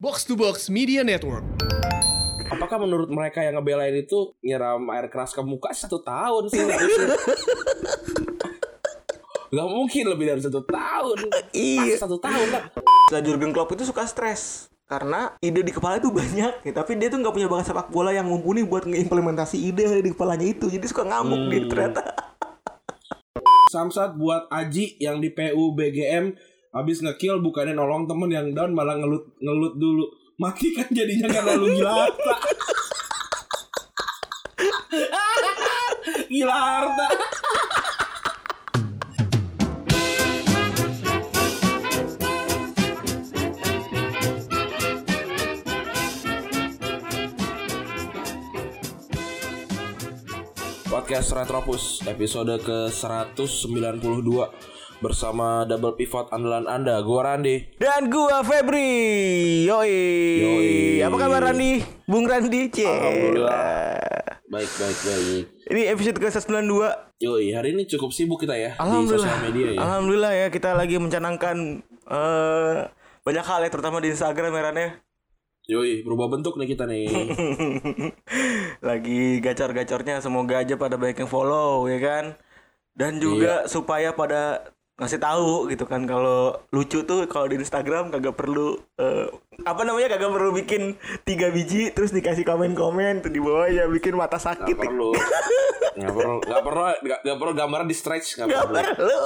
Box to Box Media Network. Apakah menurut mereka yang ngebelain itu nyiram air keras ke muka satu tahun sih? Gak mungkin lebih dari satu tahun. Iya. Satu tahun lah. Nah, Jurgen Klopp itu suka stres karena ide di kepala itu banyak ya, tapi dia tuh nggak punya bakat sepak bola yang mumpuni buat ngeimplementasi ide yang ada di kepalanya itu jadi suka ngamuk Hmm. gitu ternyata Samsat buat Aji yang di PU BGM habis ngekill bukannya nolong temen yang down malah ngelut ngelut dulu. Mati kan jadinya karena lu gila gila harta. Podcast Retropus episode ke-192 bersama double pivot andalan Anda, gua Randi. dan gua Febri yoi, Yoi. apa kabar Randi Bung Randi Cie. Alhamdulillah. Baik, baik, baik. ini episode ke 192 Yoi, hari ini cukup sibuk kita ya di sosial media ya. Alhamdulillah ya kita lagi mencanangkan eh banyak hal ya terutama di Instagram ya Ran ya Yoi, berubah bentuk nih kita nih. lagi gacor-gacornya semoga aja pada banyak yang follow ya kan dan juga Iya. supaya pada ngasih tahu gitu kan kalau lucu tuh kalau di Instagram kagak perlu eh, apa namanya kagak perlu bikin tiga biji terus dikasih komen-komen tuh di bawah ya bikin mata Gak sakit perlu. Gak perlu, gak perlu, gak, gak perlu gambaran di stretch, gak Gak perlu. perlu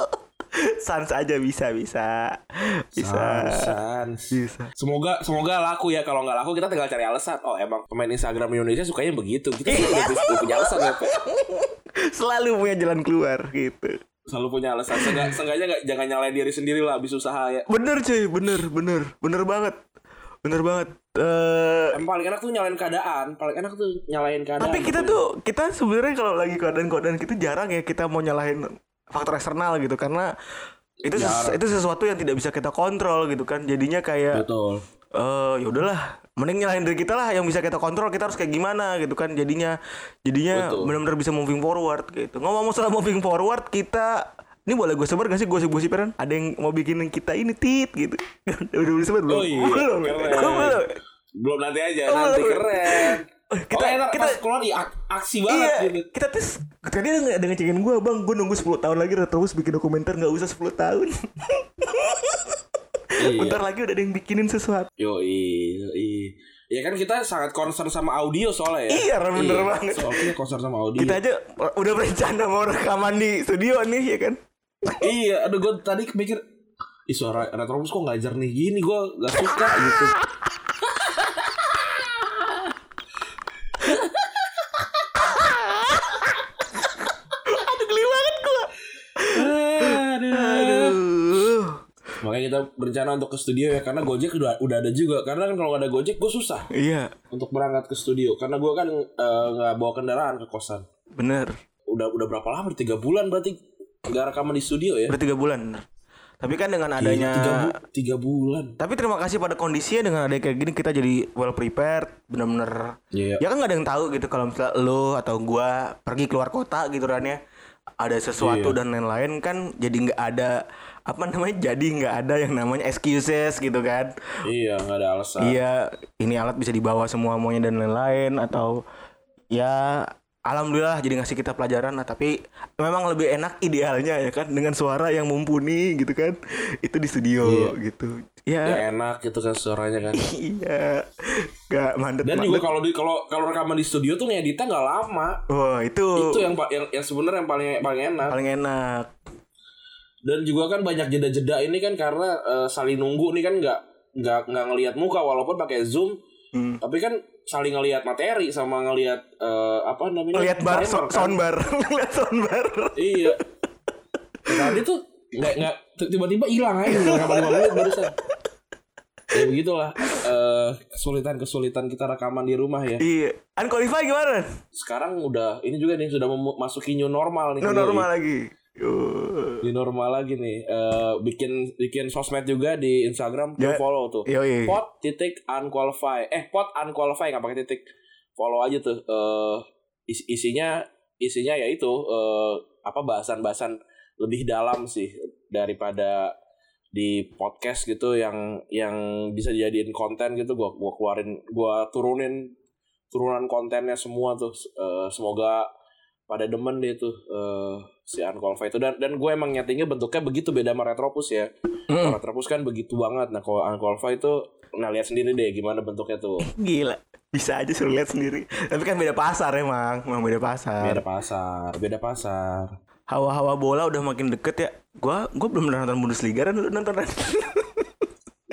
sans aja bisa bisa bisa Sans. bisa Semoga semoga laku ya. Kalau nggak laku kita tinggal cari alasan. Oh emang pemain Instagram Indonesia sukanya begitu. Kita udah punya alasan ya. Selalu punya jalan keluar gitu Selalu punya alasan. Seenggak, seenggaknya nggak jangan nyalain diri sendiri lah. Habis usaha ya. bener cuy bener bener bener banget bener banget eh Yang paling enak tuh nyalain keadaan. Paling enak tuh nyalain keadaan. Tapi kita tuh kita sebenarnya kalau lagi keadaan-keadaan gitu jarang ya kita mau nyalahin faktor eksternal gitu karena itu ses- itu sesuatu yang tidak bisa kita kontrol gitu kan. Jadinya kayak betul. eh ya udahlah, mending nyalahin diri kita lah yang bisa kita kontrol kita harus kayak gimana gitu kan. Jadinya jadinya benar-benar bisa moving forward gitu. Ngomong soal moving forward kita ini boleh gue sebar gak sih gosip-gosip kan? Ada yang mau bikin kita ini tit gitu. Udah boleh sebar belum? Oh iya, belum. belum. Belum nanti aja. Oh, nanti keren. Kita- oh, enak, kita- pas keluar ak- aksi banget Iya, gitu. kita tes tadi ada ngecekin gue bang, gue nunggu 10 tahun lagi udah terus bikin dokumenter nggak usah 10 tahun. Iya. Bentar lagi udah ada yang bikinin sesuatu. Yoi, yoi. Ya kan kita sangat concern sama audio soalnya ya. Iya, bener banget. Soalnya concern sama audio. Kita aja udah berencana mau rekaman di studio nih ya kan. iya, aduh gue tadi mikir Ih suara Retrobus kok gak jernih gini Gue gak suka gitu Aduh geli banget gue. Aduh. Aduh. Makanya kita berencana untuk ke studio ya Karena Gojek udah, udah ada juga Karena kan kalau gak ada Gojek gue susah Iya, Untuk berangkat ke studio Karena gue kan eh, nggak bawa kendaraan ke kosan bener. Udah udah berapa lama? Tiga bulan berarti Gak rekaman di studio ya Udah tiga bulan. Tapi kan dengan Iya, adanya tiga, bu- tiga bulan Tapi terima kasih pada kondisinya dengan adanya kayak gini kita jadi well prepared, bener-bener. Iya. Ya kan nggak ada yang tahu gitu kalau misalnya lo atau gua pergi keluar kota gitu kan ya. Ada sesuatu Iya. dan lain-lain kan jadi nggak ada apa namanya jadi nggak ada yang namanya excuses gitu kan. Iya gak ada alasan Iya, ini alat bisa dibawa semua semuanya dan lain-lain atau ya alhamdulillah jadi ngasih kita pelajaran nah tapi memang lebih enak idealnya ya kan dengan suara yang mumpuni gitu kan. Itu di studio gitu. Ya Ya, enak gitu kan suaranya kan iya. Gak mandet Dan juga kalau di kalau kalau rekaman di studio tuh ngeditnya nggak lama. Wah, itu, Itu yang yang yang sebenarnya yang paling paling enak. paling enak. Dan juga kan banyak jeda-jeda ini kan karena eh, saling nunggu nih kan nggak nggak nggak ngelihat muka walaupun pakai zoom. Hmm. Tapi kan saling ngelihat materi sama ngelihat eh, apa namanya? Lihat bar so- soundbar, lihat soundbar. Iya. Tadi tuh nggak nggak tiba-tiba hilang aja rekaman lima menit barusan. Ya begitulah eh, kesulitan-kesulitan kita rekaman di rumah ya. Iya. Unqualified gimana? Sekarang udah ini juga nih sudah memasuki new normal nih. Yoi. normal lagi. Di normal lagi nih. Eh, bikin bikin sosmed juga di Instagram tuh Ya. follow tuh. Yoi. Pot titik unqualified. Eh pot unqualified nggak pakai titik. Follow aja tuh. Eh is- isinya isinya ya itu eh, apa bahasan-bahasan lebih dalam sih daripada di podcast gitu yang yang bisa dijadiin konten gitu gua gua keluarin gua turunin turunan kontennya semua tuh Eh, semoga pada demen deh tuh eh, si Unqualified itu dan dan gue emang nyetingnya bentuknya begitu beda sama Retropus ya Hmm. Retropus kan begitu banget nah kalau Unqualified itu nah lihat sendiri deh gimana bentuknya tuh Gila. Bisa aja suruh lihat sendiri. Tapi kan beda pasar emang, emang beda pasar. beda pasar beda pasar Hawa-hawa bola udah makin deket ya. Gua gua belum pernah nonton Bundesliga kan lu nonton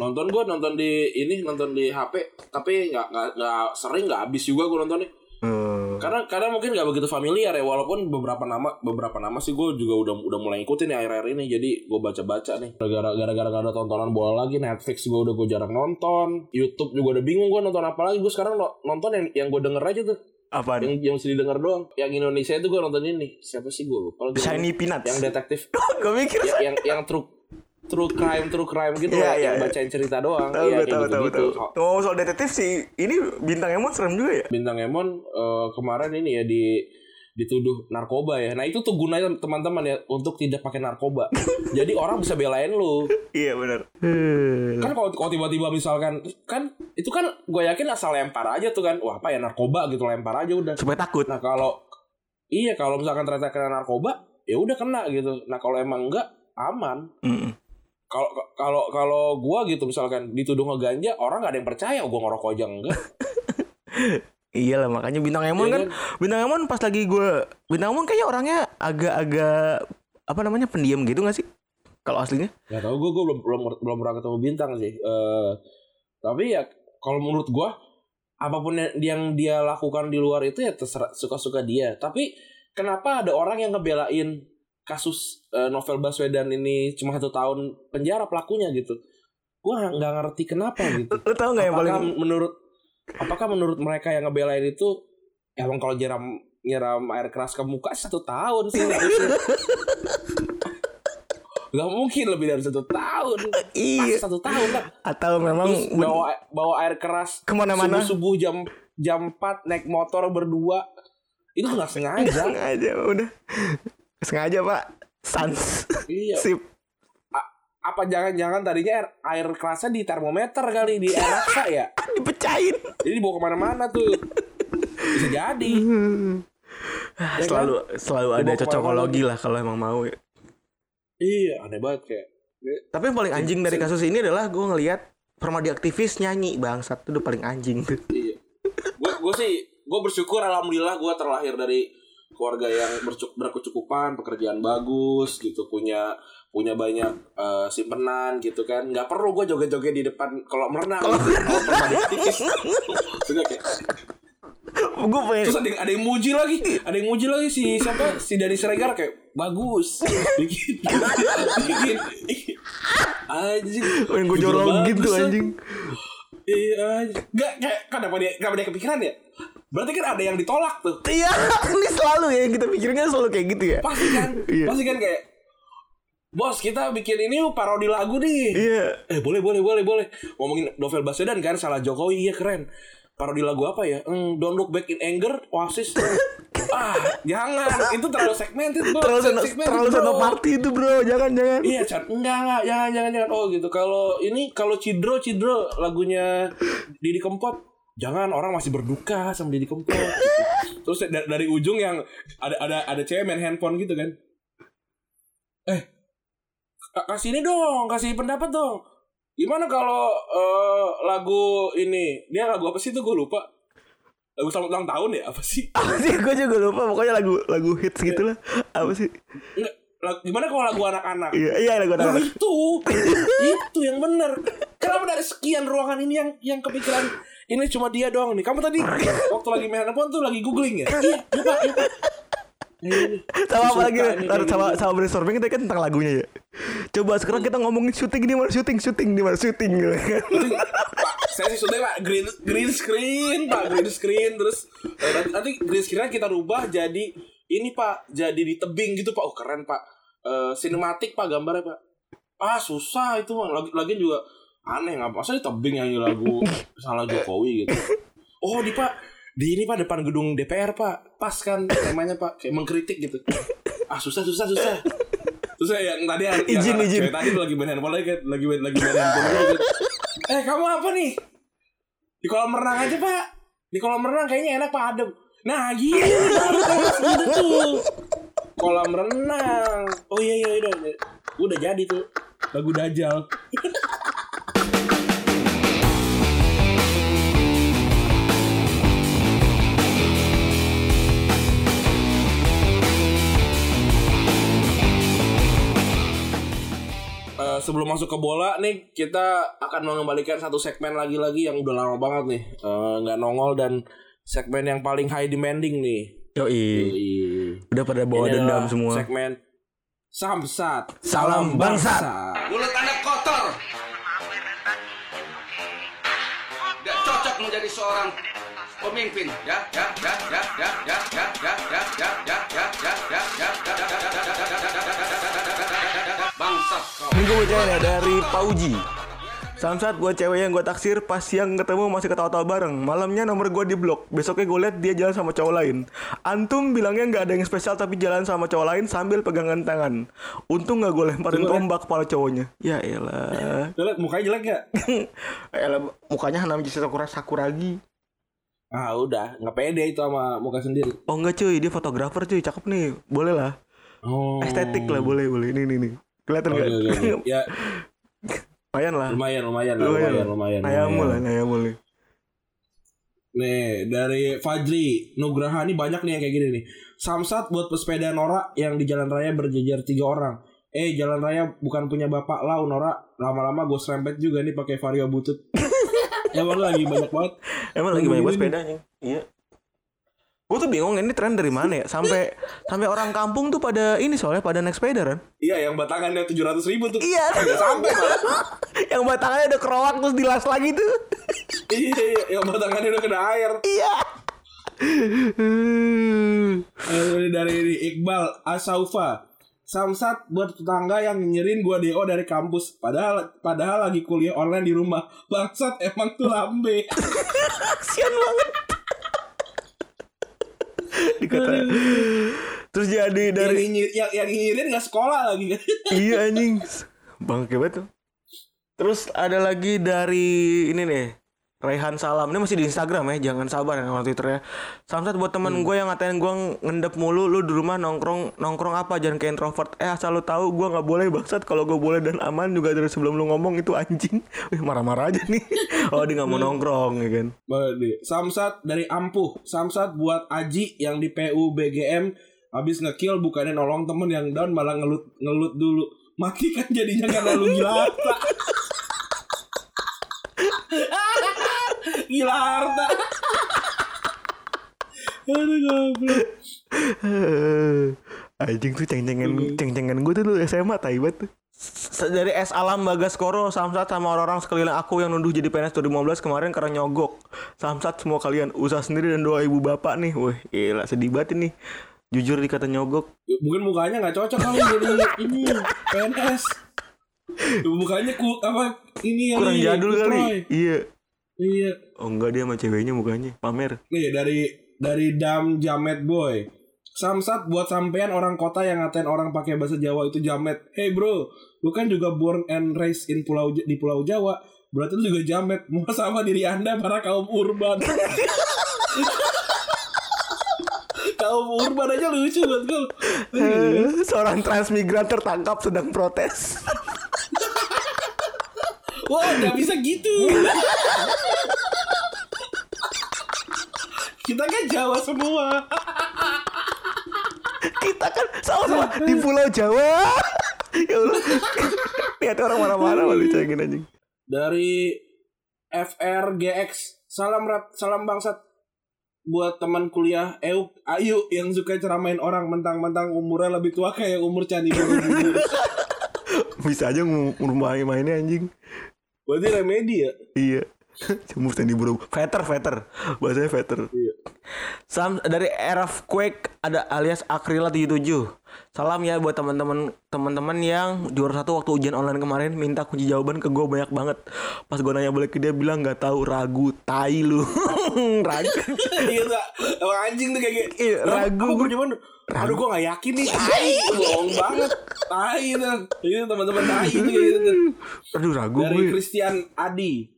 nonton gue nonton di ini nonton di HP tapi nggak nggak sering nggak habis juga gue nontonnya Hmm. karena karena mungkin nggak begitu familiar ya walaupun beberapa nama beberapa nama sih gue juga udah udah mulai ikutin nih akhir-akhir ini jadi gue baca baca nih gara-gara gara-gara gak ada tontonan bola lagi Netflix gue udah gue jarang nonton YouTube juga udah bingung gue nonton apa lagi gue sekarang no- nonton yang yang gue denger aja tuh Apa? yang yang mesti didengar doang yang Indonesia itu gue nonton ini siapa sih gue lupa Shiny Peanuts. yang detektif gue mikir yang yang, yang true true crime true crime gitu lah, iya, yang iya. bacain cerita doang Tahu Iya, gue kayak tahu tahu gitu-gitu. tahu. Ngomong soal detektif sih, ini bintang Emon serem juga ya? bintang Emon eh, kemarin ini ya di dituduh narkoba ya. Nah itu tuh gunanya teman-teman ya untuk tidak pakai narkoba. Jadi orang bisa belain lu. Iya benar. Kan kalau kalau tiba-tiba misalkan kan itu kan gue yakin asal lempar aja tuh kan. Wah apa ya narkoba gitu lempar aja udah. Supaya takut. Nah kalau iya kalau misalkan ternyata kena narkoba ya udah kena gitu. Nah kalau emang enggak aman. Mm. Kalau kalau kalau gua gitu misalkan dituduh ngeganja orang nggak ada yang percaya. Gua ngerokok aja enggak. Iya lah makanya bintang Emon Iya kan, bintang Emon pas lagi gue bintang Emon kayaknya orangnya agak-agak apa namanya pendiam gitu gak sih? Kalau aslinya? Gak tau gue gue belum belum belum pernah ketemu bintang sih. Eh tapi ya kalau menurut gue apa pun yang, yang dia lakukan di luar itu ya terserah suka-suka dia. Tapi kenapa ada orang yang ngebelain kasus eh, novel Baswedan ini cuma satu tahun penjara pelakunya gitu? Gue nggak ngerti kenapa gitu. Lo tau gak yang paling menurut apakah menurut mereka yang ngebelain itu emang kalau nyiram nyiram air keras ke muka satu tahun sih. Gak mungkin lebih dari satu tahun Iya. Pas satu tahun lah atau memang Terus bawa, bawa air keras Ke mana-mana. Subuh-subuh jam jam 4 naik motor berdua Itu gak sengaja sengaja udah sengaja pak. Sans. Iya. Sip. Apa jangan-jangan tadinya air, air kerasnya di termometer kali Di air raksa ya? Dipecahin. Jadi dibawa ke mana-mana tuh. Bisa jadi. Ya selalu selalu ada Dibawa cocokologi lah kalau emang mau ya. Iya aneh banget kayak. Tapi yang paling anjing dari kasus ini adalah gue ngelihat permadi aktivis nyanyi bangsat. Itu udah paling anjing. Tuh Iya. Gue gue sih gue bersyukur alhamdulillah gue terlahir dari keluarga yang bercuk- berkecukupan, pekerjaan bagus gitu, punya punya banyak eh, simpenan gitu kan. nggak perlu gue joget-joget di depan kalau merenang. Kalau aktivis. Sudah kayak gue pengen terus ada yang, ada yang muji lagi, ada yang muji lagi si siapa si Dani Siregar kayak bagus. Bikin bikin anjing. pengen gue tuh ah. anjing Iya, gak kayak kenapa dia kenapa dia kepikiran ya? Berarti kan ada yang ditolak tuh. iya ini selalu ya yang kita pikirnya selalu kayak gitu ya Pasti kan? Iya. Pasti kan kayak Bos, kita bikin ini parodi lagu nih. iya Eh, boleh, boleh, boleh, boleh. Ngomongin novel Baswedan kan salah Jokowi, iya keren. Parodi lagu apa ya? Hmm, Don't Look Back in Anger, Oasis. ah, jangan. Itu terlalu segmented, bro. terlalu seno, Segmented, terlalu bro. senopati itu bro jangan jangan Iya, Chan. Enggak, enggak. Jangan, jangan, jangan. Oh, gitu. Kalau ini, kalau Cidro, Cidro lagunya Didi Kempot. Jangan, orang masih berduka sama Didi Kempot. Terus da- dari ujung yang ada ada ada cewek main handphone gitu kan. Eh, ka- kasih ini dong, kasih pendapat dong. Gimana kalau eh, lagu ini? Dia lagu apa sih itu gue lupa. Lagu selamat ulang tahun ya apa sih? apa sih gue juga lupa pokoknya lagu lagu hits gitu lah apa sih Enggak, lagu- gimana kalau lagu anak-anak? iya iya lagu Nah anak itu Itu yang bener Kenapa dari sekian ruangan ini yang yang kepikiran Ini cuma dia doang nih. Kamu tadi Waktu lagi main handphone tuh lagi googling ya? Iya sama apa lagi. kayak sama sama brainstorming kita kan tentang lagunya ya. Coba sekarang kita ngomongin syuting di mana? Syuting syuting di mana? Syuting. Gitu kan saya sih sudah pak. Green green screen pak. Green screen terus eh, nanti, green screen kita rubah jadi ini pak. Jadi di tebing gitu pak. Oh keren pak. Eh sinematik pak gambarnya pak. Ah susah itu mah lagi lagi juga aneh nggak masa tebing nyanyi lagu salah Jokowi gitu oh di pak di ini pak depan gedung DPR pak pas kan temanya pak kayak mengkritik gitu ah susah susah susah Terus saya yang tadi yang Izin, yang- izin. tadi lagi main handphone lagi lagi main lagi main handphone lagi. Eh kamu apa nih? Di kolam renang aja pak. Di kolam renang kayaknya enak pak adem. Nah gitu. Kolam renang. Oh iya iya udah. Udah jadi tuh lagu Dajjal. Eh, sebelum masuk ke bola nih kita akan mengembalikan satu segmen lagi-lagi yang udah lama banget nih Eh, nggak nongol dan segmen yang paling high demanding nih. Yoi. Ih. Udah pada bawa Ini dendam semua. Segmen Samsat. Salam bangsat. Mulut anda kotor. Gak cocok menjadi seorang pemimpin. Ya, ya, ya, ya, ya, ya, ya, ya, ya, ya, ya, ya, ya, ya, ya, bangsat kau. Ini gue bacain ya dari Pauji Samsat buat cewek yang gue taksir pas siang ketemu masih ketawa-tawa bareng. Malamnya nomor gue di blok. Besoknya gue liat dia jalan sama cowok lain. Antum bilangnya nggak ada yang spesial tapi jalan sama cowok lain sambil pegangan tangan. Untung nggak gue lemparin tombak kepala cowoknya. Ya elah. Liat, mukanya jelek gak? Elah mukanya Hanami Sakura Sakuragi. Ah udah, nggak pede itu sama muka sendiri. Oh enggak cuy. Dia fotografer cuy. Cakep nih. Boleh lah. Oh. Estetik lah boleh boleh. Ini nih nih Kelihatan Oke, nggak? oke, oke. Ya Lumayan lah lumayan lumayan lah, lumayan lumayan. Ayamul lah lumayan. ayamul nih Nih dari Fajri Nugraha ini banyak nih yang kayak gini nih. Samsat buat pesepeda Nora yang di jalan raya berjejer tiga orang. Eh jalan raya bukan punya bapak lau Nora. Lama-lama gue serempet juga nih pakai vario butut. Emang lagi banyak banget. Emang lagi banyak banget Ini- sepedanya. Iya. Gue tuh bingung ini tren dari mana ya? Sampai sampai orang kampung tuh pada ini soalnya pada naik sepeda kan? Iya yang batangannya tujuh ratus ribu tuh. Iya. Nggak sampai. Yang batangannya udah kerowak terus dilas lagi tuh. iya, iya, yang batangannya udah kena air. Iya. Dari ini, Iqbal Asaufa. Samsat buat tetangga yang nyinyirin gua DO dari kampus padahal padahal lagi kuliah online di rumah. Bangsat emang tuh lambe. Kasian banget. Dikata. Terus jadi yang, dari yang, yang nyinyirin gak sekolah lagi iya anjing. Bangke banget tuh. Terus ada lagi dari ini nih. Raihan Salam ini masih di Instagram ya, jangan sabar ya sama Twitternya. Samsat buat temen gue yang ngatain gue ngendep mulu, lu di rumah nongkrong nongkrong apa jangan kayak introvert. Eh asal lu tahu gue nggak boleh bangsat kalau gue boleh dan aman juga dari sebelum lu ngomong itu anjing. Wih marah-marah aja nih. Oh dia nggak mau nongkrong ya kan. Boleh. Samsat dari Ampuh. Samsat buat Aji yang di PU BGM habis ngekill bukannya nolong temen yang down malah ngelut ngelut dulu. Mati kan jadinya karena lu gila. gila harta. Aduh goblok. Anjing tuh ceng-cengan ceng-cengan gue tuh dulu SMA tai banget tuh. Dari S Alam Bagaskoro Samsat sama orang-orang sekeliling aku yang nuduh jadi PNS 2015 kemarin karena nyogok Samsat semua kalian usaha sendiri dan doa ibu bapak nih Wih gila sedih banget ini Jujur dikata nyogok Ya, Mungkin mukanya nggak cocok kali jadi ini PNS. Mukanya ku apa ini yang Kurang ini, jadul kali Iya Iya. Oh enggak dia sama ceweknya mukanya Pamer Nih dari dari Dam Jamet Boy. Samsat buat sampean orang kota yang ngatain orang pakai bahasa Jawa itu jamet. Hey bro, lu kan juga born and raised in pulau di Pulau Jawa. Berarti lu juga jamet. Mau sama diri anda para kaum urban. kaum urban aja lucu banget gue. Seorang transmigran tertangkap sedang protes Wah, nggak bisa gitu. Kita kan Jawa semua. Kita kan sama-sama di Pulau Jawa Ya Allah Lihat orang marah-marah malu cengin anjing dari FRGX salam rat salam bangsat buat teman kuliah Euk Ayu yang suka ceramain orang mentang-mentang umurnya lebih tua kayak umur Candi Borobudur. Bisa aja ngumur mainnya anjing Berarti remedi ya? Iya. Umur tadi bro. Veter, veter. Bahasanya veter. Iya. Sam dari RF Quake ada alias Akrila 77. Salam ya buat teman-teman teman-teman yang juara satu waktu ujian online kemarin minta kunci jawaban ke gue banyak banget. Pas gue nanya balik ke dia bilang nggak tahu ragu tai lu. ragu. Iya Emang anjing tuh kayak gitu Iya, ragu. Gue cuman Aduh gue gak yakin nih Tai Bohong banget Tai tuh Itu teman-teman tai itu gitu. Aduh ragu Dari gue. Christian Adi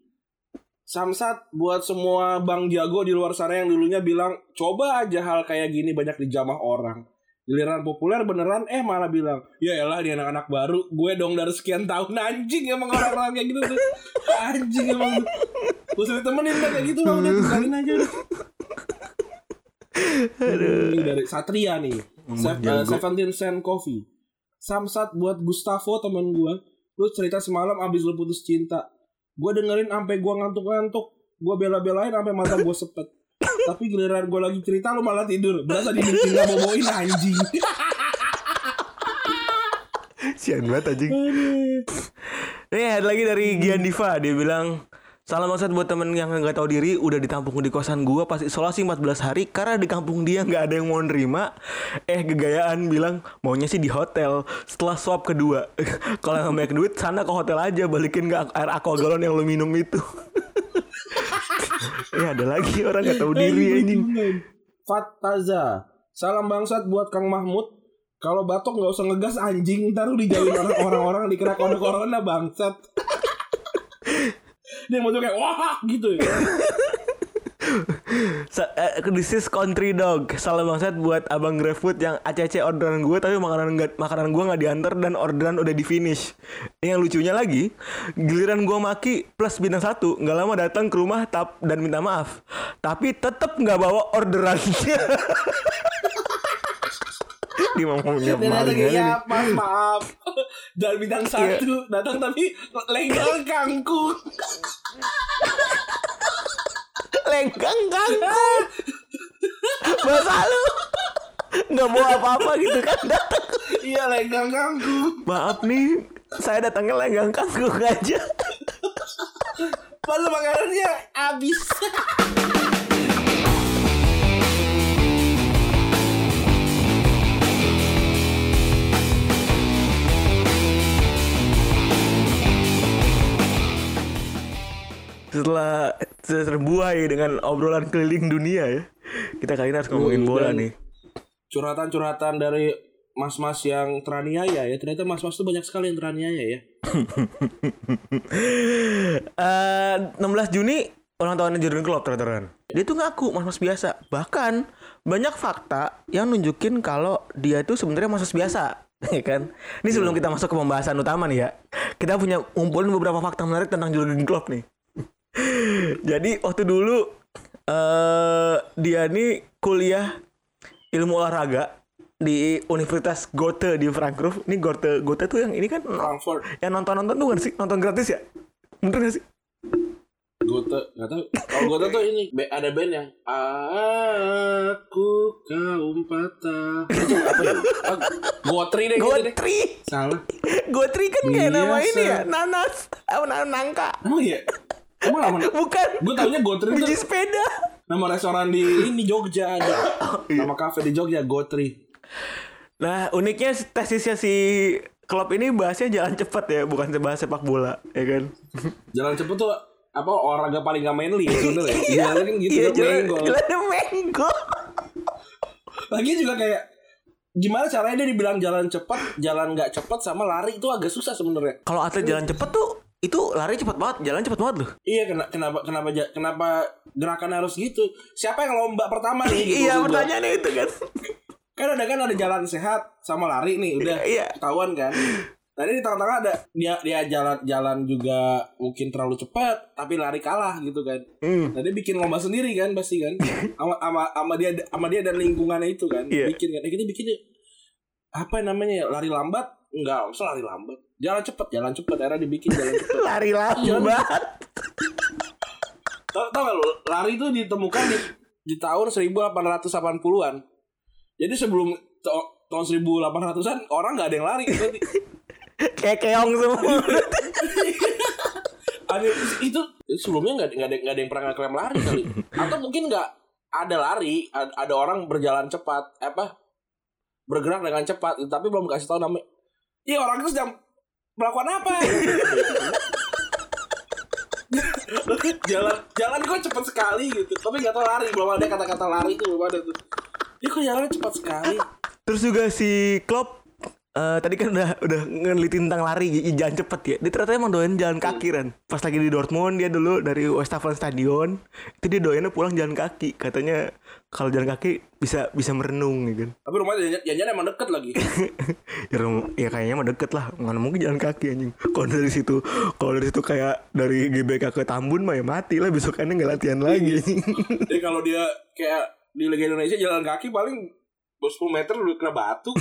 Samsat buat semua bang jago di luar sana yang dulunya bilang coba aja hal kayak gini banyak dijamah orang. Giliran populer beneran eh malah bilang ya elah dia anak-anak baru. Gue dong dari sekian tahun anjing emang orang-orang kayak gitu tuh. Anjing emang gue suruh temenin dah kayak gitu bang. Udah tinggalin aja. Ini dari Satria nih. Uh, Seventeen Cent Coffee. Samsat buat Gustavo teman gue Lu cerita semalam abis lu putus cinta Gue dengerin sampai gue ngantuk-ngantuk. Gue bela-belain sampai mata gue sepet. Tapi giliran gue lagi cerita lu malah tidur. Berasa dibikin gak boboin anjing. Sian banget anjing. Nih ada lagi dari Gian Diva dia bilang Salam maksud buat temen yang nggak tahu diri udah ditampung di kosan gua pas isolasi 14 hari karena di kampung dia nggak ada yang mau nerima. Eh gegayaan bilang maunya sih di hotel. Setelah swab kedua, kalau yang banyak duit sana ke hotel aja balikin ke air aqua galon yang lu minum itu. ya ada lagi orang nggak tahu diri anjing. Fataza Salam bangsat buat Kang Mahmud Kalau batuk gak usah ngegas anjing Ntar lu dijauhin orang- orang-orang dikira corona bangsat Dia mau kayak wah gitu ya Sa eh, this is country dog. Salam bangsat buat abang GrabFood yang ACC orderan gue tapi makanan nggak makanan gue nggak diantar dan orderan udah di finish. Yang lucunya lagi, giliran gue maki plus bintang satu nggak lama datang ke rumah tap dan minta maaf, tapi tetap nggak bawa orderannya. Dia ngomongnya Dan ada maling ya mas maaf Dan bintang satu Datang tapi Lenggang kangkung Lenggang kangkung. Masa lu nggak bawa apa-apa gitu kan datang. Iya lenggang kangkung Maaf nih, saya datangnya lenggang kangkung aja. Padahal makanannya habis Setelah terbuai dengan obrolan keliling dunia ya, kita kali ini harus ngomongin Uh, bola dan- nih. Curhatan-curhatan dari Mas-mas yang teraniaya ya Ternyata mas-mas tuh banyak sekali yang teraniaya ya Eh, 16 Juni ulang tahunnya Jurgen Klopp ternyata Dia tuh ngaku mas-mas biasa. Bahkan banyak fakta yang nunjukin kalau dia itu sebenarnya mas-mas biasa. ya kan? Ini sebelum kita masuk ke pembahasan utama nih ya. Kita punya ngumpulin beberapa fakta menarik tentang Jurgen Klopp nih. Jadi waktu dulu eh dia nih kuliah ilmu olahraga di Universitas Goethe di Frankfurt. Ini Goethe Goethe tuh yang ini kan Frankfurt yang nonton-nonton tuh kan sih? Nonton gratis ya? Bener gak sih? Gote Gak tau Kalau Gote tuh ini Ada band yang Aku kaum patah apa ya Ah, Gotri deh gitu deh. Salah Gotri kan kayak nama ini ya, nanas. Apa nangka? Emang iya Emang lama Bukan. Gue taunya Gotri Biji itu sepeda. Nama restoran di ini Jogja ada Nama kafe di Jogja Gotri Nah, uniknya tesisnya si Klopp ini bahasnya jalan cepat ya, bukan bahas sepak bola, ya kan? Jalan cepet tuh apa olahraga paling gak manly ya sebenernya Iya kan gitu Iya, ya, jalan, menggol. jalan menggo. Lagi juga kayak Gimana caranya dia dibilang jalan cepat Jalan gak cepat sama lari itu agak susah sebenarnya Kalau atlet jalan cepat tuh itu lari cepat banget, jalan cepat banget loh. Iya kena- kenapa kenapa kenapa gerakan harus gitu? Siapa yang lomba pertama nih? Gitu, iya, pertanyaannya itu kan. Kan ada kan ada jalan sehat sama lari nih udah Iya. ketahuan kan. Nah ini di tengah-tengah ada dia dia jalan jalan juga mungkin terlalu cepat tapi lari kalah gitu kan. Hmm. Nah dia bikin lomba sendiri kan pasti kan. Sama sama sama dia sama dia dan lingkungannya itu kan. Iya. Bikin kan. Eh, kita bikin apa namanya ya? Lari lambat? Enggak, usah lari lambat. Jalan cepat, jalan cepat. Era dibikin jalan cepat. lari lambat. Tahu tahu gak lu, lari itu ditemukan di, di tahun 1880-an. Jadi sebelum ta- tahun 1800-an orang nggak ada yang lari. Kayak keong semua. ada itu sebelumnya nggak nggak ada nggak ada yang pernah ngeklaim lari kali. Atau mungkin nggak ada lari, ada, ada orang berjalan cepat, apa bergerak dengan cepat, tapi belum kasih tahu namanya. Iya orang itu sedang melakukan apa? jalan jalan kok cepet sekali gitu. Tapi nggak tahu lari belum ada kata-kata lari itu belum ada tuh. Dia kok jalannya cepat sekali? Terus juga si Klopp eh, tadi kan udah udah ngeliti tentang lari jalan cepet ya. Dia ternyata emang doyan jalan kaki kan. Pas lagi di Dortmund dia dulu dari Westfalen Stadion itu dia doyannya pulang jalan kaki. Katanya kalau jalan kaki bisa bisa merenung ya kan. tapi rumahnya jangan emang deket lagi ya, rum- ya kayaknya mah deket lah mana mungkin jalan kaki anjing kalau dari situ kalau dari situ kayak dari GBK ke Tambun mah ya mati lah besokannya nggak latihan lagi jadi kalau dia kayak di Liga Indonesia jalan kaki paling 10 meter udah kena batu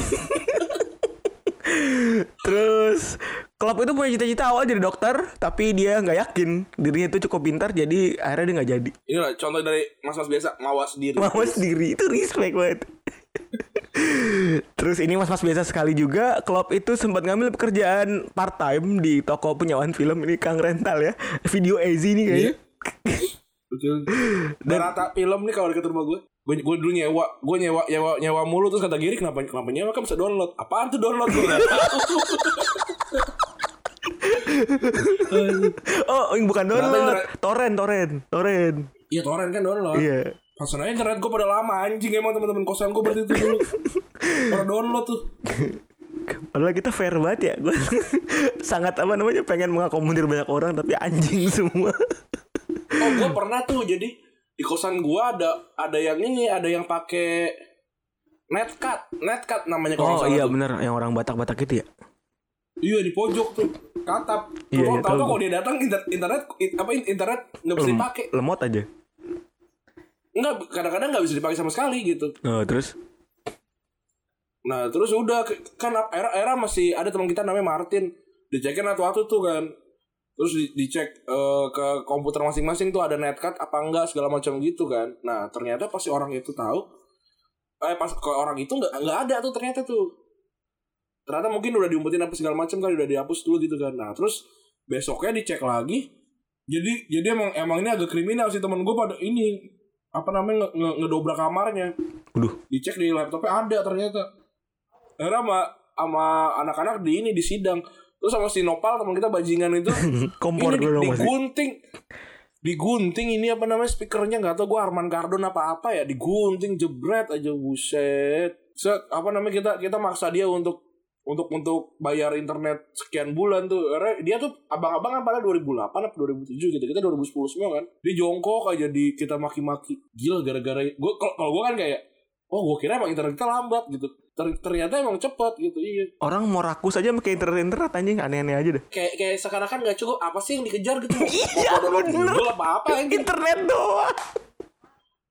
terus Klopp itu punya cita-cita awal jadi dokter tapi dia nggak yakin dirinya itu cukup pintar jadi akhirnya dia nggak jadi. Inilah contoh dari mas-mas biasa mawas sendiri mau sendiri itu respect banget. Terus ini mas-mas biasa sekali juga Klopp itu sempat ngambil pekerjaan part time di toko penyewaan film ini Kang Rental ya. Video Easy nih kayaknya. Betul dan rata film nih kalau deket rumah gue gue gue dulu nyewa gue nyewa nyewa nyewa mulu terus kata Giri kenapa kenapa nyewa? Kan bisa download. Apaan tuh download? gue Oh ini bukan download? Torrent Torrent Torrent. Iya torrent kan download. Iya. Pasan aja internet gue pada lama anjing emang teman-teman kosan gue berarti itu dulu. Pada download tuh. Padahal kita fair banget ya. Gue sangat apa namanya Pengen mengakomodir banyak orang Tapi anjing semua oh gue pernah tuh. Jadi di kosan gue ada ada yang ini ada yang pakai netcut netcut namanya kalau nggak Oh iya tuh. bener. Yang orang Batak-Batak itu ya? Iya di pojok tuh. Katap Iya, iya, tahu kalau dia datang inter- internet in- apa in- internet nggak bisa dipakai. Lemot aja. Nggak kadang-kadang nggak bisa dipakai sama sekali gitu. Oh terus? Nah terus udah kan era era masih ada teman kita namanya Martin. Dicekin satu-satu tuh kan terus di, dicek eh, ke komputer masing-masing tuh ada netcut apa enggak segala macam gitu kan. Nah ternyata pas si orang itu tahu eh pas ke orang itu nggak nggak ada tuh ternyata tuh. Ternyata mungkin udah diumpetin apa segala macam kali udah dihapus dulu gitu kan. Nah terus besoknya dicek lagi jadi jadi emang emang ini agak kriminal sih temen gue pada ini apa namanya nge- nge- ngedobrak kamarnya. Waduh. Dicek di laptopnya ada ternyata. Akhirnya sama sama anak-anak di ini di sidang terus sama si Nopal teman kita bajingan itu Kompor ini di, masih digunting. Digunting ini apa namanya speakernya nggak tahu gue Arman Kardon apa apa ya digunting jebret aja buset. Set, apa namanya kita kita maksa dia untuk untuk untuk bayar internet sekian bulan tuh. Dia tuh abang-abang kan pada 2008 atau 2007 gitu kita 2010 semua kan. Dia jongkok aja di kita maki-maki. Gila gara-gara gue kalau kalau gue kan kayak oh gue kira emang internet kita lambat gitu Ter- ternyata emang cepat gitu iya Orang mau rakus aja pakai internet-internet anjing Aneh-aneh aja deh kayak kayak seakan-akan nggak cukup apa sih yang dikejar gitu Iya, bener. Apa apa anjing Internet doang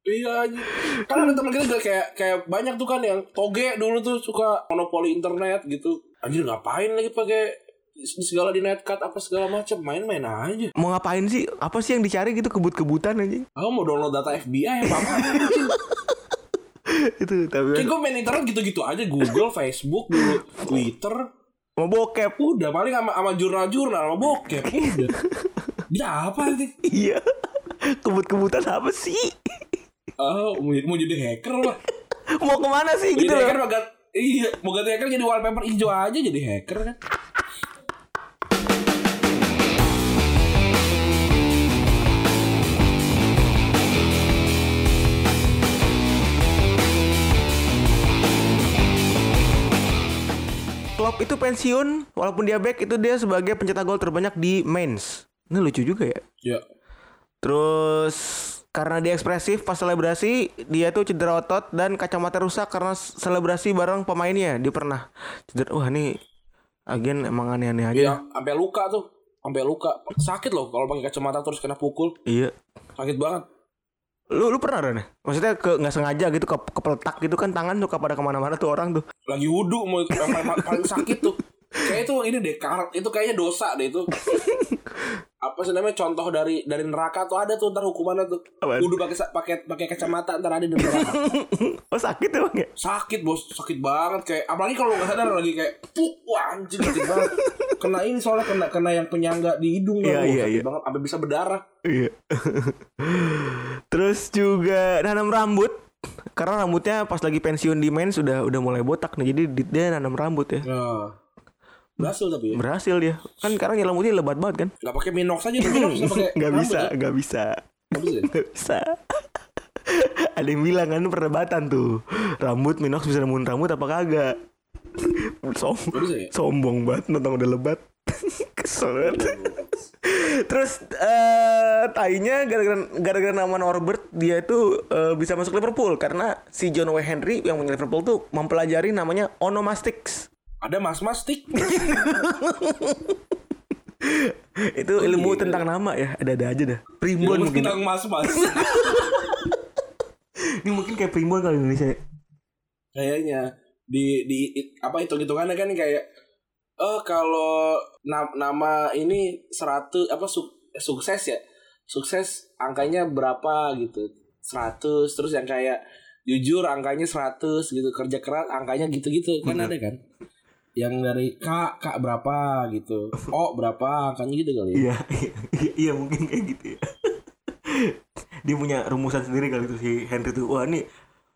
Iya anjing. Kan ada teman kita juga kayak kayak banyak tuh kan yang toge dulu tuh suka monopoli internet gitu. Anjir ngapain lagi pakai segala di netcut apa segala macam main-main aja. Mau ngapain sih? Apa sih yang dicari gitu kebut-kebutan anjing Aku mau download data FBI apa apa. Itu tapi Kayak gue main internet gitu-gitu aja Google, Facebook, dulu Twitter. Mau bokep Udah paling sama sama jurnal-jurnal sama bokep udah. Dia apa sih? Iya Kebut-kebutan apa sih? Oh, mau, mau jadi hacker lah. Mau ke mana sih Jadi gitu hacker loh mau ganti Iya, mau ganti hacker jadi wallpaper hijau aja jadi hacker kan. Klopp itu pensiun Walaupun dia back itu dia sebagai pencetak gol terbanyak di Mainz Ini lucu juga ya Ya. Terus karena dia ekspresif pas selebrasi dia tuh cedera otot dan kacamata rusak karena selebrasi bareng pemainnya dia pernah cedera wah nih agen emang aneh-aneh aja Iya, sampai luka tuh. Sampai luka. Sakit loh kalau pakai kacamata terus kena pukul. iya Sakit banget. Lu lu pernah Ren? maksudnya ke nggak sengaja gitu ke kepeletak gitu kan tangan suka pada ke mana-mana tuh orang tuh Lagi wudhu mau paling, paling sakit tuh. Kayak itu ini deh karat itu kayaknya dosa deh itu. Apa sih namanya contoh dari dari neraka tuh ada tuh ntar hukumannya tuh. Wudhu pakai pakai pakai kacamata ntar ada di neraka. oh sakit emang ya sakit bos sakit banget kayak apalagi kalau nggak sadar lagi kayak puk wah anjing sakit banget kena ini soalnya kena kena yang penyangga di hidung Wah, iya, sakit iya. banget sampai bisa berdarah Iya. Terus juga nanam rambut. Karena rambutnya pas lagi pensiun di main sudah udah mulai botak nih. Jadi di- dia nanam rambut ya. nah, Berhasil tapi ya. Berhasil dia. Kan sekarang hitam putih lebat banget kan? Gak pakai minox aja tuh minox bisa ya? nggak bisa. Nggak bisa. ya? Bisa. Ada yang bilang kan perdebatan tuh. Rambut Minox bisa nemuin rambut apa kagak? Som ya? sombong banget nonton udah lebat. Kesel banget. Terus eh tainya gara-gara gara-gara nama Norbert dia itu eh, bisa masuk Liverpool karena si John W Henry yang punya Liverpool tuh mempelajari namanya onomastics. Ada mas-mas tik. itu ilmu tentang nama ya, ada-ada aja dah. Primbon Ilmu mungkin. tentang mas-mas. Ini mungkin kayak primbon kalau di Indonesia. ya. Kayaknya di di apa hitung-hitungannya kan kayak oh kalau na- nama ini 100 apa su- sukses ya. Sukses angkanya berapa gitu. 100 terus yang kayak jujur angkanya 100 gitu, kerja keras angkanya gitu-gitu kan ada kan. Yang dari K K berapa gitu. O berapa angkanya gitu kali. ya. Iya, iya, iya mungkin kayak gitu ya. Dia punya rumusan sendiri kali itu si Henry tuh. Wah ini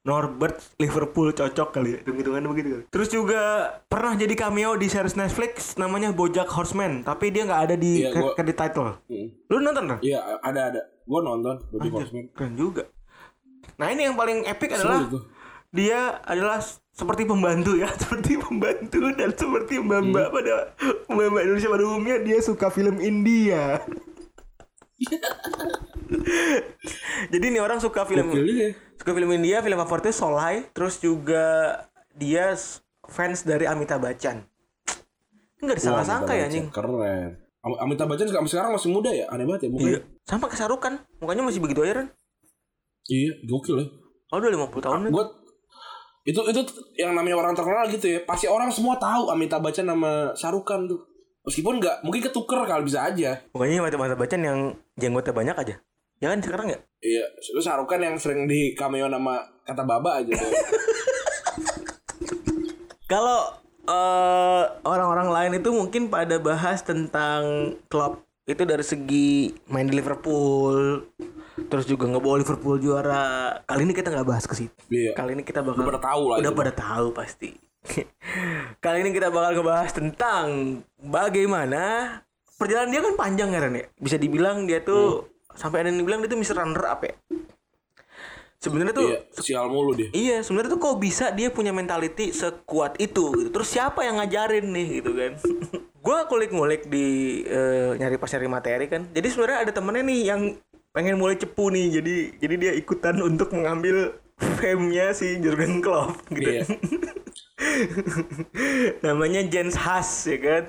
Norbert Liverpool cocok kali ya. Hitung-hitungannya begitu kali. Terus juga pernah jadi cameo di series Netflix namanya BoJack Horseman, tapi dia nggak ada di Iya, gua- credit title. Hmm. Lu nonton kan? Iya, ada ada. Gua nonton Body Horseman. Keren juga. Nah ini yang paling epic adalah dia adalah seperti pembantu ya, seperti pembantu dan seperti mbak-mbak pada mbak-mbak Indonesia pada umumnya dia suka film India. Jadi nih orang suka film juga ya. suka film India, film favoritnya Solai, terus juga dia fans dari Amitabh Bachchan. Enggak disalah sangka Wah, ya anjing. Bachchan. Keren. Am- Amitabh Bachchan sekarang masih muda ya? Aneh banget ya mukanya. Iya. Sama kesarukan, mukanya masih begitu aja kan. Iya, gokil ya. Oh udah 50 tahun nih. Gue itu itu yang namanya orang terkenal gitu ya. Pasti orang semua tahu Amitabh Bachchan nama Sarukan tuh. Meskipun nggak mungkin ketuker kalau bisa aja. Mukanya Amitabh Bachchan yang jenggotnya banyak aja. Ya kan sekarang ya? Iya, itu Sarukan yang sering di cameo nama kata baba aja. tuh. Kalau eh, orang-orang lain itu mungkin pada bahas tentang klub itu dari segi main di Liverpool, terus juga nggak bawa Liverpool juara. Kali ini kita nggak bahas ke situ. Iya. Kali ini kita bakal Udah pada tahu lah Udah itu. pada tahu pasti. Kali ini kita bakal ngebahas tentang bagaimana perjalanan dia kan panjang ya Ren ya. Bisa dibilang dia tuh Hmm. sampai ada yang bilang dia tuh Mr. Runner up ya. Sebenarnya tuh Iya, sial mulu dia. Iya, sebenarnya tuh kok bisa dia punya mentality sekuat itu gitu. Terus siapa yang ngajarin nih gitu kan? Gua kulik-ngulik di eh, nyari pas nyari materi kan. Jadi sebenarnya ada temennya nih yang pengen mulai cepu nih. Jadi jadi dia ikutan untuk mengambil fame-nya si Jurgen Klopp gitu. Iya. Namanya Jens Haas ya kan.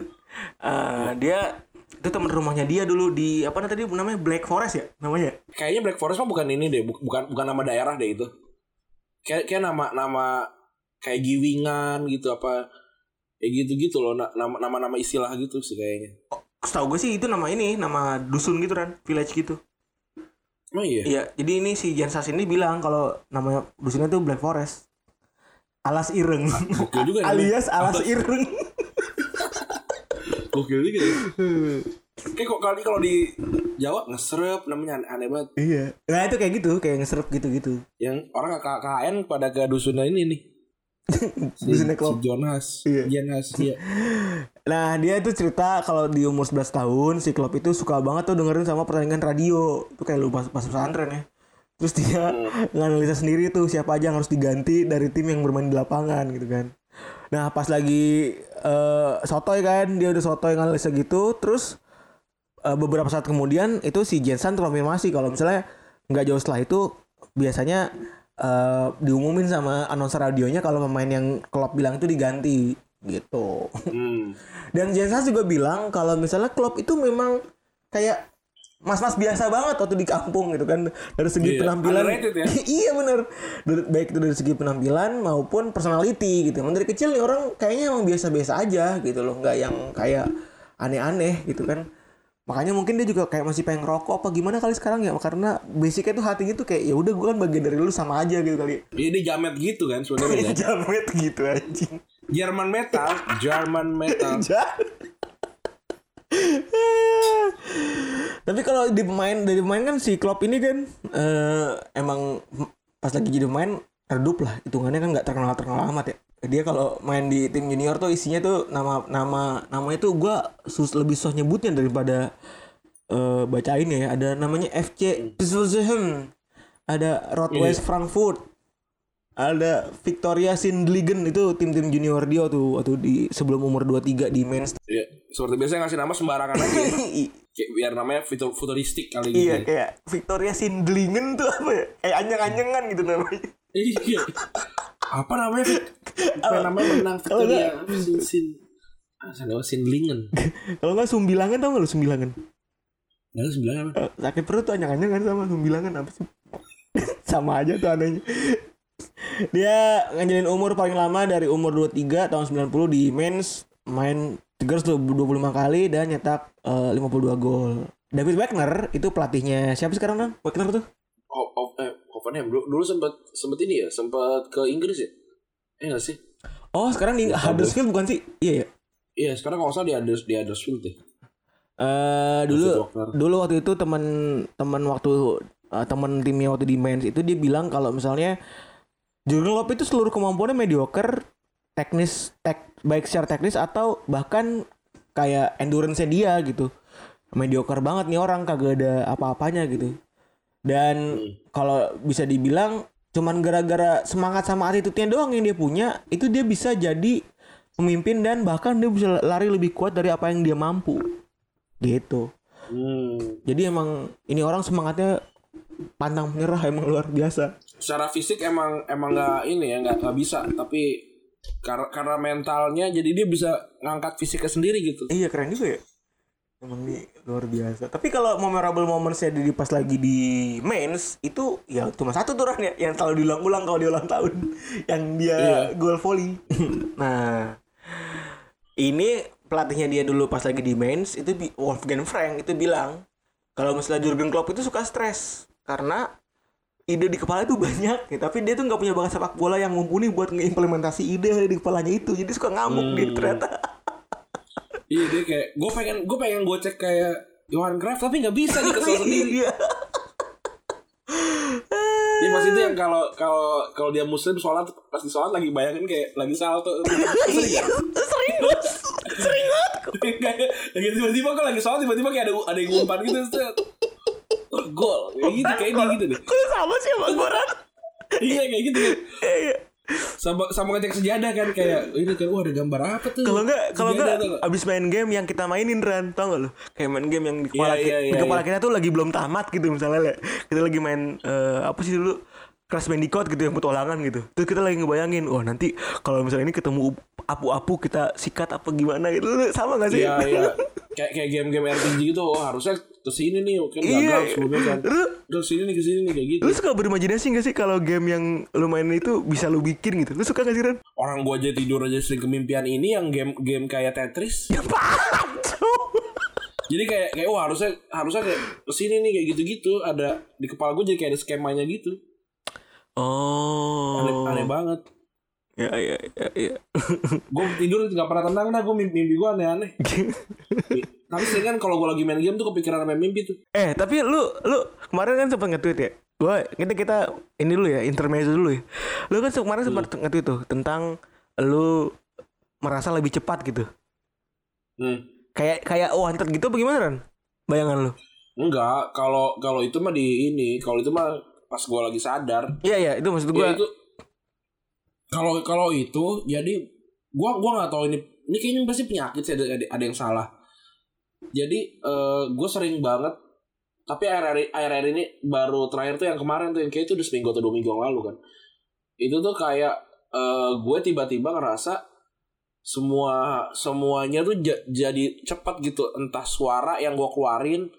Ah, dia itu teman rumahnya dia dulu di apa tadi namanya Black Forest ya namanya. Kayaknya Black Forest mah bukan ini deh, bu- bukan bukan nama daerah deh itu. Kayak kayak nama nama kayak giwingan gitu apa kayak gitu-gitu loh na- nama nama nama istilah gitu sih kayaknya. Setahu gue sih itu nama ini, nama dusun gitu kan, village gitu. Oh iya. Iya, jadi ini si Jan Sas ini bilang kalau namanya dusunnya tuh Black Forest. Alas Ireng. Gokil juga. Alias Alas Ireng. Gokil juga ya. Kayak kok kali kalau di Jawa ngeserep namanya aneh, aneh banget. iya. Nah, itu kayak gitu, kayak ngeserep gitu-gitu. Yang orang KKN pada ke dusunnya ini nih. Si, Dusunnya si. Jonas. Iya. Jonas, iya. Nah, dia tuh cerita kalau di umur 11 tahun si Klopp itu suka banget tuh dengerin sama pertandingan radio. Itu kayak lu pas, pas pesantren ya. Terus dia nganalisa sendiri tuh siapa aja yang harus diganti dari tim yang bermain di lapangan gitu kan. Nah, pas lagi eh sotoy kan, dia udah sotoy nganalisa gitu, terus eh, beberapa saat kemudian itu si Jensen konfirmasi kalau misalnya nggak jauh setelah itu biasanya eh, diumumin sama announcer radionya kalau pemain yang Klopp bilang itu diganti gitu. Hmm. Dan Jensen juga bilang kalau misalnya Klopp itu memang kayak mas-mas biasa banget waktu di kampung gitu kan. Dari segi Iya, penampilan. Ya. iya bener. Dari- baik itu dari segi penampilan maupun personality gitu. Dari kecil nih orang kayaknya emang biasa-biasa aja gitu loh. Nggak yang kayak aneh-aneh gitu kan makanya mungkin dia juga kayak masih pengen rokok apa gimana kali sekarang ya karena basicnya tuh hatinya tuh kayak ya udah gue kan bagian dari lu sama aja gitu kali Iya dia jamet gitu kan sebenarnya. kan. jamet gitu anjing Jerman metal, Jerman metal. Tapi kalau di pemain dari pemain kan si Klopp ini kan eh, emang pas lagi jadi pemain redup lah hitungannya kan nggak terkenal terkenal amat ya. Dia kalau main di tim junior tuh isinya tuh nama nama namanya tuh gua sus lebih susah nyebutnya daripada eh, bacain ya ada namanya FC Pilsen ada Rot-Weiss Frankfurt ada Victoria Sindlingen itu tim-tim junior dia tuh waktu di sebelum umur 23 di Mainz Iya, seperti biasa ngasih nama sembarangan aja. ya. Kayak biar namanya futur- futuristik kali gitu. iya kayak Victoria Sindlingen tuh apa ya kayak anjang-anjangan gitu namanya Iya. Apa namanya? Apa namanya menang Victoria? Sin sin. Ah, sana Sinlingen. kalau nggak sumbilangan tau nggak lu sumbilangan Lalu sembilan apa? Eh, sakit perut tuh anjang-anjangan sama sumbilangan apa sih sama aja tuh anehnya dia nganjelin umur paling lama dari umur 23 tahun 90 di Mainz main 325 kali dan nyetak eh, 52 gol David Wagner itu pelatihnya siapa sekarang nam Wagner tuh Oh, oh, eh, Hoffenheim dulu, dulu sempat sempat ini ya, sempat ke Inggris ya? Eh nggak sih? oh sekarang di Huddersfield bukan sih iya ya Iya, sekarang nggak salah di Huddersfield, di Huddersfield deh. Eh dulu dulu waktu itu teman teman waktu eh, teman timnya waktu di Mainz itu dia bilang kalau misalnya Jurgen Klopp itu seluruh kemampuannya mediocre, teknis tek baik secara teknis atau bahkan kayak endurance dia gitu. Mediocre banget nih orang kagak ada apa-apanya gitu. Dan kalau bisa dibilang cuman gara-gara semangat sama attitude-nya doang yang dia punya, itu dia bisa jadi pemimpin dan bahkan dia bisa lari lebih kuat dari apa yang dia mampu. Gitu. Hmm. Jadi emang ini orang semangatnya pantang menyerah emang luar biasa. Secara fisik emang emang nggak ini ya nggak nggak bisa, tapi karena karena mentalnya jadi dia bisa ngangkat fisiknya sendiri gitu. Iya keren juga ya. Emang di luar biasa. Tapi kalau memorable momentsnya di pas lagi di Mainz itu ya cuma satu tuh Ran, ya yang selalu diulang-ulang kalau dia ulang tahun yang dia Iya. gol volley. nah ini pelatihnya dia dulu pas lagi di Mainz itu Wolfgang Frank itu bilang kalau misalnya Jurgen Klopp itu suka stres karena ide di kepala itu banyak ya, tapi dia tuh nggak punya bakat sepak bola yang mumpuni buat ngeimplementasi ide di kepalanya itu jadi suka ngamuk dia ternyata Iya dia kayak gue pengen gue pengen gue cek kayak Johan Cruyff tapi nggak bisa nih kesel sendiri. Iya. Dia pas itu yang kalau kalau kalau dia muslim sholat pas di sholat lagi bayangin kayak lagi salto. Sering ya? sering banget sering banget kayak lagi tiba-tiba kok lagi sholat tiba-tiba kayak ada ada yang ngumpan gitu set. Oh, gol kayak gitu kayak dia gitu deh. kok sama sih sama Goran Iya kayak gitu kan. Iya. Sama sama ngecek sejadah kan kayak ini kayak wah ada gambar apa tuh? kalau enggak kalau enggak abis main game yang kita mainin Ran tau gak lu kayak main game yang di kepala, Iya, ki- iya, di iya, kepala iya. kita tuh lagi belum tamat gitu misalnya Le. kita lagi main eh, apa sih dulu Crash Bandicoot gitu yang petualangan gitu terus kita lagi ngebayangin wah nanti kalau misalnya ini ketemu apu-apu kita sikat apa gimana gitu sama gak sih Iya iya. Kayak kayak game-game RPG gitu. Oh harusnya ke sini nih kan Iya. gagal sebelumnya kan. Lu- Terus sini nih ke sini nih kayak gitu. lu suka berimajinasi gak sih kalau game yang lu mainin itu bisa lu bikin gitu lu suka gak sih Ran? Orang gua aja tidur aja sering kemimpian ini yang game game kayak Tetris. Ya Pacu. Jadi kayak kayak wah harusnya harusnya kayak ke sini nih kayak gitu-gitu ada di kepala gue jadi kayak ada skemanya gitu. Oh. Aneh, aneh banget. Ya ya ya ya. Gue tidur nggak pernah tenang dah gue mimpi, mimpi gue aneh-aneh. Tapi sering kan kalau gue lagi main game tuh kepikiran sama mimpi tuh. eh tapi lu lu kemarin kan sempat nge-tweet ya. Gua kita kita ini dulu ya intermezzo dulu ya. Lu kan kemarin sempat nge-tweet tuh tentang lu merasa lebih cepat gitu. Hmm. Kayak kayak wanted gitu bagaimana Ran? Bayangan lu? Enggak, kalau kalau itu mah di ini, kalau itu mah pas gue lagi sadar. Iya iya itu maksud Ya gua. itu kalau kalau itu jadi gua gua nggak tahu ini ini kayaknya pasti penyakit sih ada, ada, ada yang salah. Jadi eh gue sering banget tapi akhir-akhir akhir-akhir ini baru terakhir tuh yang kemarin tuh yang kayak itu udah seminggu atau dua minggu yang lalu kan. Itu tuh kayak eh gue tiba-tiba ngerasa semua semuanya tuh ja- jadi cepat gitu. Entah suara yang gue keluarin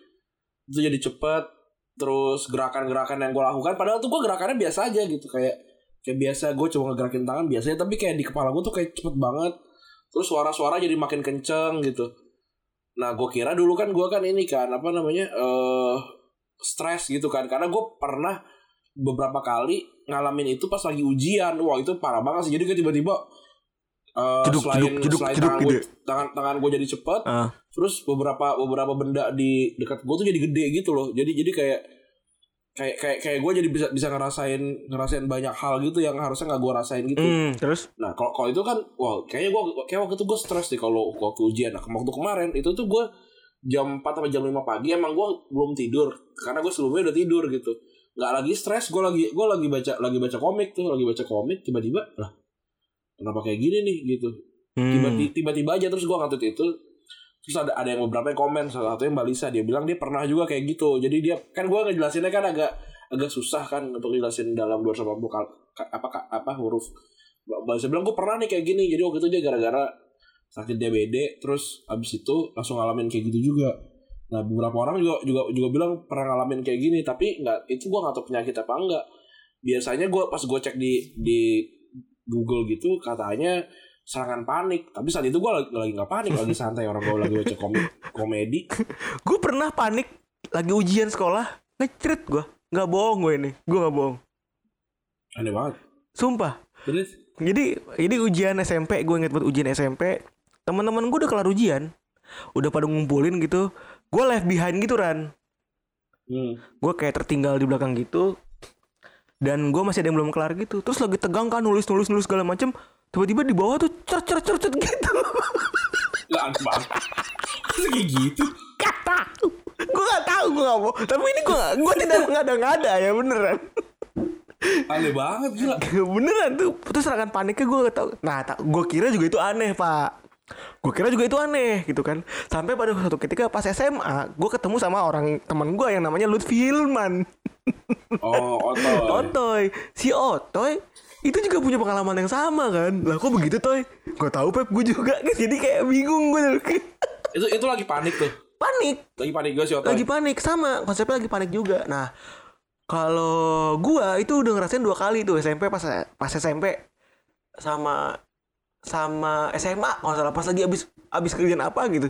itu jadi cepet. Terus gerakan-gerakan yang gue lakukan padahal tuh gue gerakannya biasa aja gitu. Kayak kayak biasa gue cuma ngegerakin tangan biasanya tapi kayak di kepala gue tuh kayak cepet banget. Terus suara-suara jadi makin kenceng gitu nah gue kira dulu kan gue kan ini kan apa namanya eh stres gitu kan karena gue pernah beberapa kali ngalamin itu pas lagi ujian wah itu parah banget sih jadi tiba-tiba eh, Jeduk, selain jeduk, jeduk, selain jeduk tangan gitu gue ya? tangan tangan gue jadi cepet Ah. terus beberapa beberapa benda di dekat gue tuh jadi gede gitu loh jadi jadi kayak kayak kayak kayak gue jadi bisa bisa ngerasain ngerasain banyak hal gitu yang harusnya nggak gue rasain gitu. Hmm, terus? Nah kalau kalau itu kan wah kayaknya gue kayak waktu itu gue stres deh kalau waktu ujian. Nah waktu kemarin itu tuh gue jam 4 sampai jam 5 pagi emang gue belum tidur. Karena gue sebelumnya udah tidur gitu. Nggak lagi stres gue lagi gue lagi baca lagi baca komik tuh lagi baca komik tiba-tiba lah kenapa kayak gini nih gitu. Hmm. tiba-tiba tiba-tiba aja terus gue ngatut itu terus ada ada yang beberapa yang komen salah satunya mbak Lisa dia bilang dia pernah juga kayak gitu. Jadi dia kan gue ngejelasinnya kan agak agak susah kan untuk jelasin dalam 280 kal ka- apa apa huruf. Mbak Lisa bilang gue pernah nih kayak gini. Jadi waktu itu dia gara-gara sakit DBD terus abis itu langsung ngalamin kayak gitu juga. Nah beberapa orang juga juga juga bilang pernah ngalamin kayak gini tapi nggak itu gue nggak tahu penyakit apa enggak biasanya gue pas gue cek di di Google gitu katanya serangan panik. Tapi saat itu gue lagi lagi nggak panik lagi santai. Orang gue lagi baca komik komedi. Gue pernah panik lagi ujian sekolah ngecerit gue nggak bohong gue ini. Gue nggak bohong. Aneh banget. Sumpah. Terus? Jadi jadi ujian SMP gue inget banget ujian SMP teman-teman gue udah kelar ujian. Udah pada ngumpulin gitu. Gue left behind gitu ran. Hmm. gue kayak tertinggal di belakang gitu. Dan gue masih ada yang belum kelar gitu. Terus lagi tegang kan nulis nulis nulis segala macem tiba-tiba di bawah tuh cer cer cer cer gitu. Lah aneh banget kayak gitu? Gak tahu gue gak tahu gue gak mau. Tapi ini gue gue tidak mengada-ngada ya beneran. Aneh banget gila. Beneran tuh. Terus serangan paniknya gue gak tahu. Nah gue kira juga itu aneh pak. Gue kira juga itu aneh gitu kan. Sampai pada suatu ketika pas SMA gue ketemu sama orang teman gue yang namanya Lutfi Hilman. Oh otot Otoy. Si Otoy itu juga punya pengalaman yang sama kan? Lah kok begitu Toy? Gue tahu Pep. Gue juga. Jadi kayak bingung gue itu itu lagi panik tuh. Panik. Lagi panik gue sih lagi panik. Sama konsepnya lagi panik juga. Nah kalau gua itu udah ngerasain dua kali tuh SMP pas pas SMP sama sama SMA kalau salah pas lagi abis abis kerjaan apa gitu.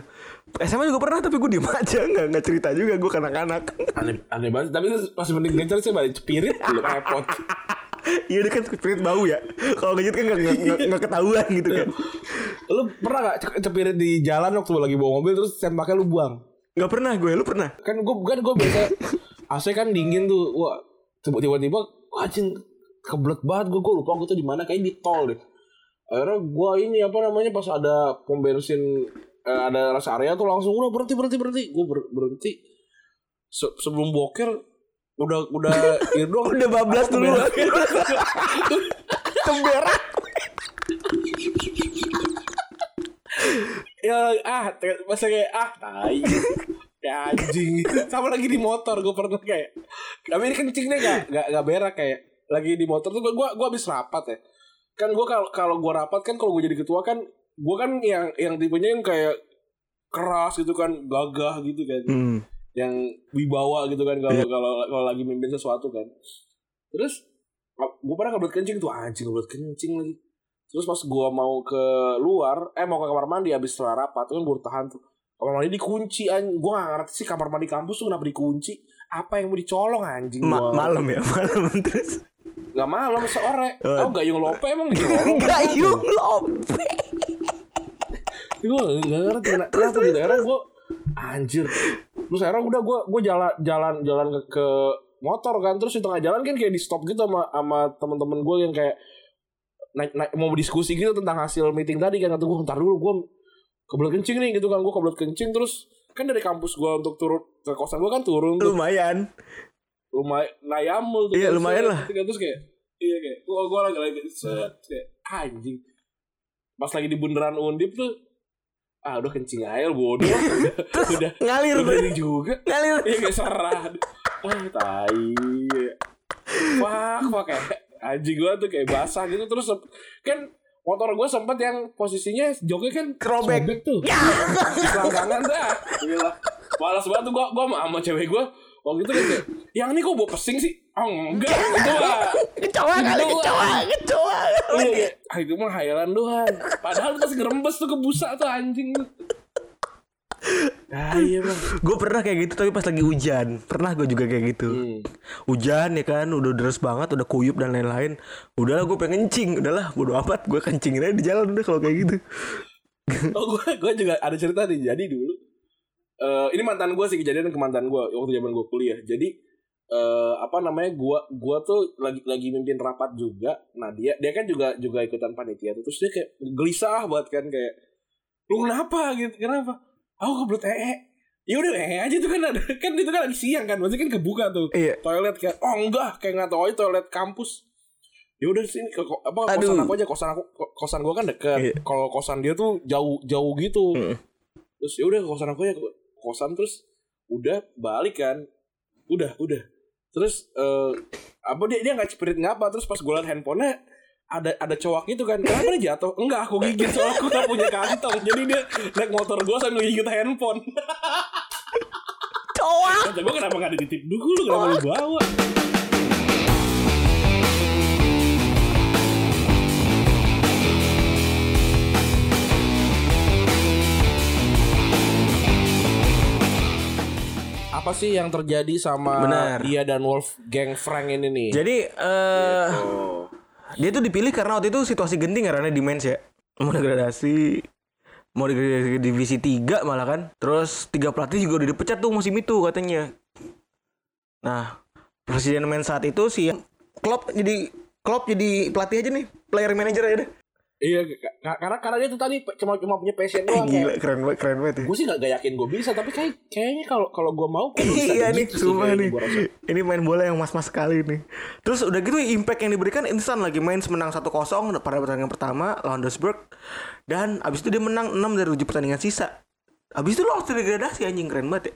SMA juga pernah tapi gue diem aja. Nggak nggak cerita juga. Gue kanak-kanak. Aneh aneh banget. Tapi masih mending ngecer sih balik spirit lu repot iya dia kan spirit bau ya. Kalau ngejut kan nggak nggak- nggak nggak ketahuan gitu kan. Lu pernah gak ce- cepirit di jalan waktu lagi bawa mobil terus sempaknya lu buang? Nggak pernah gue lu pernah? Kan gue kan gue biasa AC kan dingin tuh wah tiba- tiba-tiba anjing kebelet banget gue gue lupa gue tuh di mana kayak di tol deh. Akhirnya gue ini apa namanya pas ada pom bensin eh, ada rest area tuh langsung udah berhenti berhenti berhenti. Gue berhenti. Se- sebelum boker udah udah ini doang. Udah bablas dulu. berak? temberak ya ah masa kayak ah tai. Ya anjing. Sama lagi di motor gue pernah kayak tapi ini kencingnya gak gak, gak berak kayak lagi di motor tuh gue gue habis rapat ya. Kan gue kalau kalau gue rapat kan kalau gue jadi ketua kan gue kan yang yang tipenya yang kayak keras gitu kan gagah gitu kan. Hmm. Yang wibawa gitu kan kalau kalau kalau lagi mimpin sesuatu kan. Terus gue pernah kebelet kencing tuh anjing kebelet kencing lagi. Terus pas gue mau ke luar eh mau ke kamar mandi habis setelah rapat tuh kan gue tahan tuh. Kamar mandi dikunci anjing gue gak ngerti sih kamar mandi kampus tuh kenapa dikunci. Apa yang mau dicolong anjing Ma- gua? malam ya? Malam terus? Nggak malam sore. Oh. oh gayung lope emang dicolong? Gayung lope. Gue gak ngerti kenapa di daerah gue anjir terus akhirnya udah gue gue jalan jalan jalan ke, ke motor kan. Terus di tengah jalan kan kayak di stop gitu sama sama teman-teman gue yang kayak naik, naik mau diskusi gitu tentang hasil meeting tadi kan. Kata gue ntar dulu gue kebelet kencing nih gitu kan. Gue kebelet kencing. Terus kan dari kampus gue untuk turun ke kosan gue kan turun tuh. Lumayan. Lumayan nayamul tuh Iya, Terus lumayan lah. terus kayak iya kayak gue gue lagi lagi set. kayak anjing. Pas lagi di bundaran undip tuh ah udah kencing aja bodoh. Udah ngalir udah ini juga. Ngalir. Iya kayak serah. Ah tai. Wah wah kayak anjing gue tuh kayak basah gitu. Terus kan motor gue sempet yang posisinya joknya kan sobek tuh. Selangkangan dah. Gila malas banget tuh gue gue sama, sama cewek gue waktu itu kan kayak yang ini kok bawa pesing sih? Oh enggak itu mah kecoa kali kecoa kecoa Iya, kayak, ah itu mah hayalan doang. Padahal pas gerembes tuh ke busa tuh anjing. Ah iya bang. Gue pernah kayak gitu tapi pas lagi hujan. Pernah gue juga kayak gitu. Hmm. hujan ya kan? Udah deras banget udah kuyup dan lain-lain. Udahlah gue pengen kencing. Udahlah bodo amat. Gue kencingin aja di jalan udah kalau kayak gitu. Oh gue gue juga ada cerita nih. Jadi dulu eh ini mantan gue sih kejadian ke mantan gue waktu zaman gue kuliah. Jadi eh apa namanya gua gua tuh lagi lagi mimpin rapat juga. Nah dia dia kan juga juga ikutan panitia tuh. terus dia kayak gelisah banget kan kayak lu kenapa? Gitu kenapa? Aku kebelet ee. Ya udah ee aja tuh kan ada. Kan itu kan lagi siang kan maksudnya kan kebuka tuh. Iya. toilet kayak oh enggak. Kayak nggak tahu aja toilet kampus. Ya udah sini ke apa kosan Aduh. aku aja kosan aku ko- kosan gua kan deket. Iya. kalau kosan dia tuh jauh jauh gitu. Mm. terus ya udah ke kosan aku ke kosan terus udah balik kan. Udah udah. Terus eh apa dia dia nggak cepirit nggak apa terus pas gue liat handphonenya ada ada cowok gitu kan kenapa dia jatuh? Enggak aku gigit soalnya aku gak punya kantong. Jadi dia naik motor gue sambil gigit handphone. Cowok. gue kenapa gak dititip dulu kenapa lu bawa apa sih yang terjadi sama Benar. dia dan Wolfgang Frank ini nih? Jadi Oh. dia tuh dipilih karena waktu itu situasi genting karena di mens ya. Mau degradasi mau degradasi ke divisi 3 malah kan. Terus tiga pelatih juga udah dipecat tuh musim itu katanya. Nah, presiden mens saat itu si Klopp jadi Klopp jadi pelatih aja nih, player manager aja deh. Iya, ka- ka- karena karena dia tuh tadi cuma cuma punya passion doang. Gila, keren banget, keren banget ya. Gue sih gak, gak yakin gue bisa, tapi kayak kayaknya kalau kalau gue mau kayak bisa Iya nih, gitu sumpah kayaknya nih. Ini main bola yang mas-mas sekali nih. Terus udah gitu impact yang diberikan instan lagi main menang 1-0 pada pertandingan pertama lawan Duisburg dan abis itu dia menang 6 dari 7 pertandingan sisa. Abis itu lolos dari degradasi anjing keren banget ya.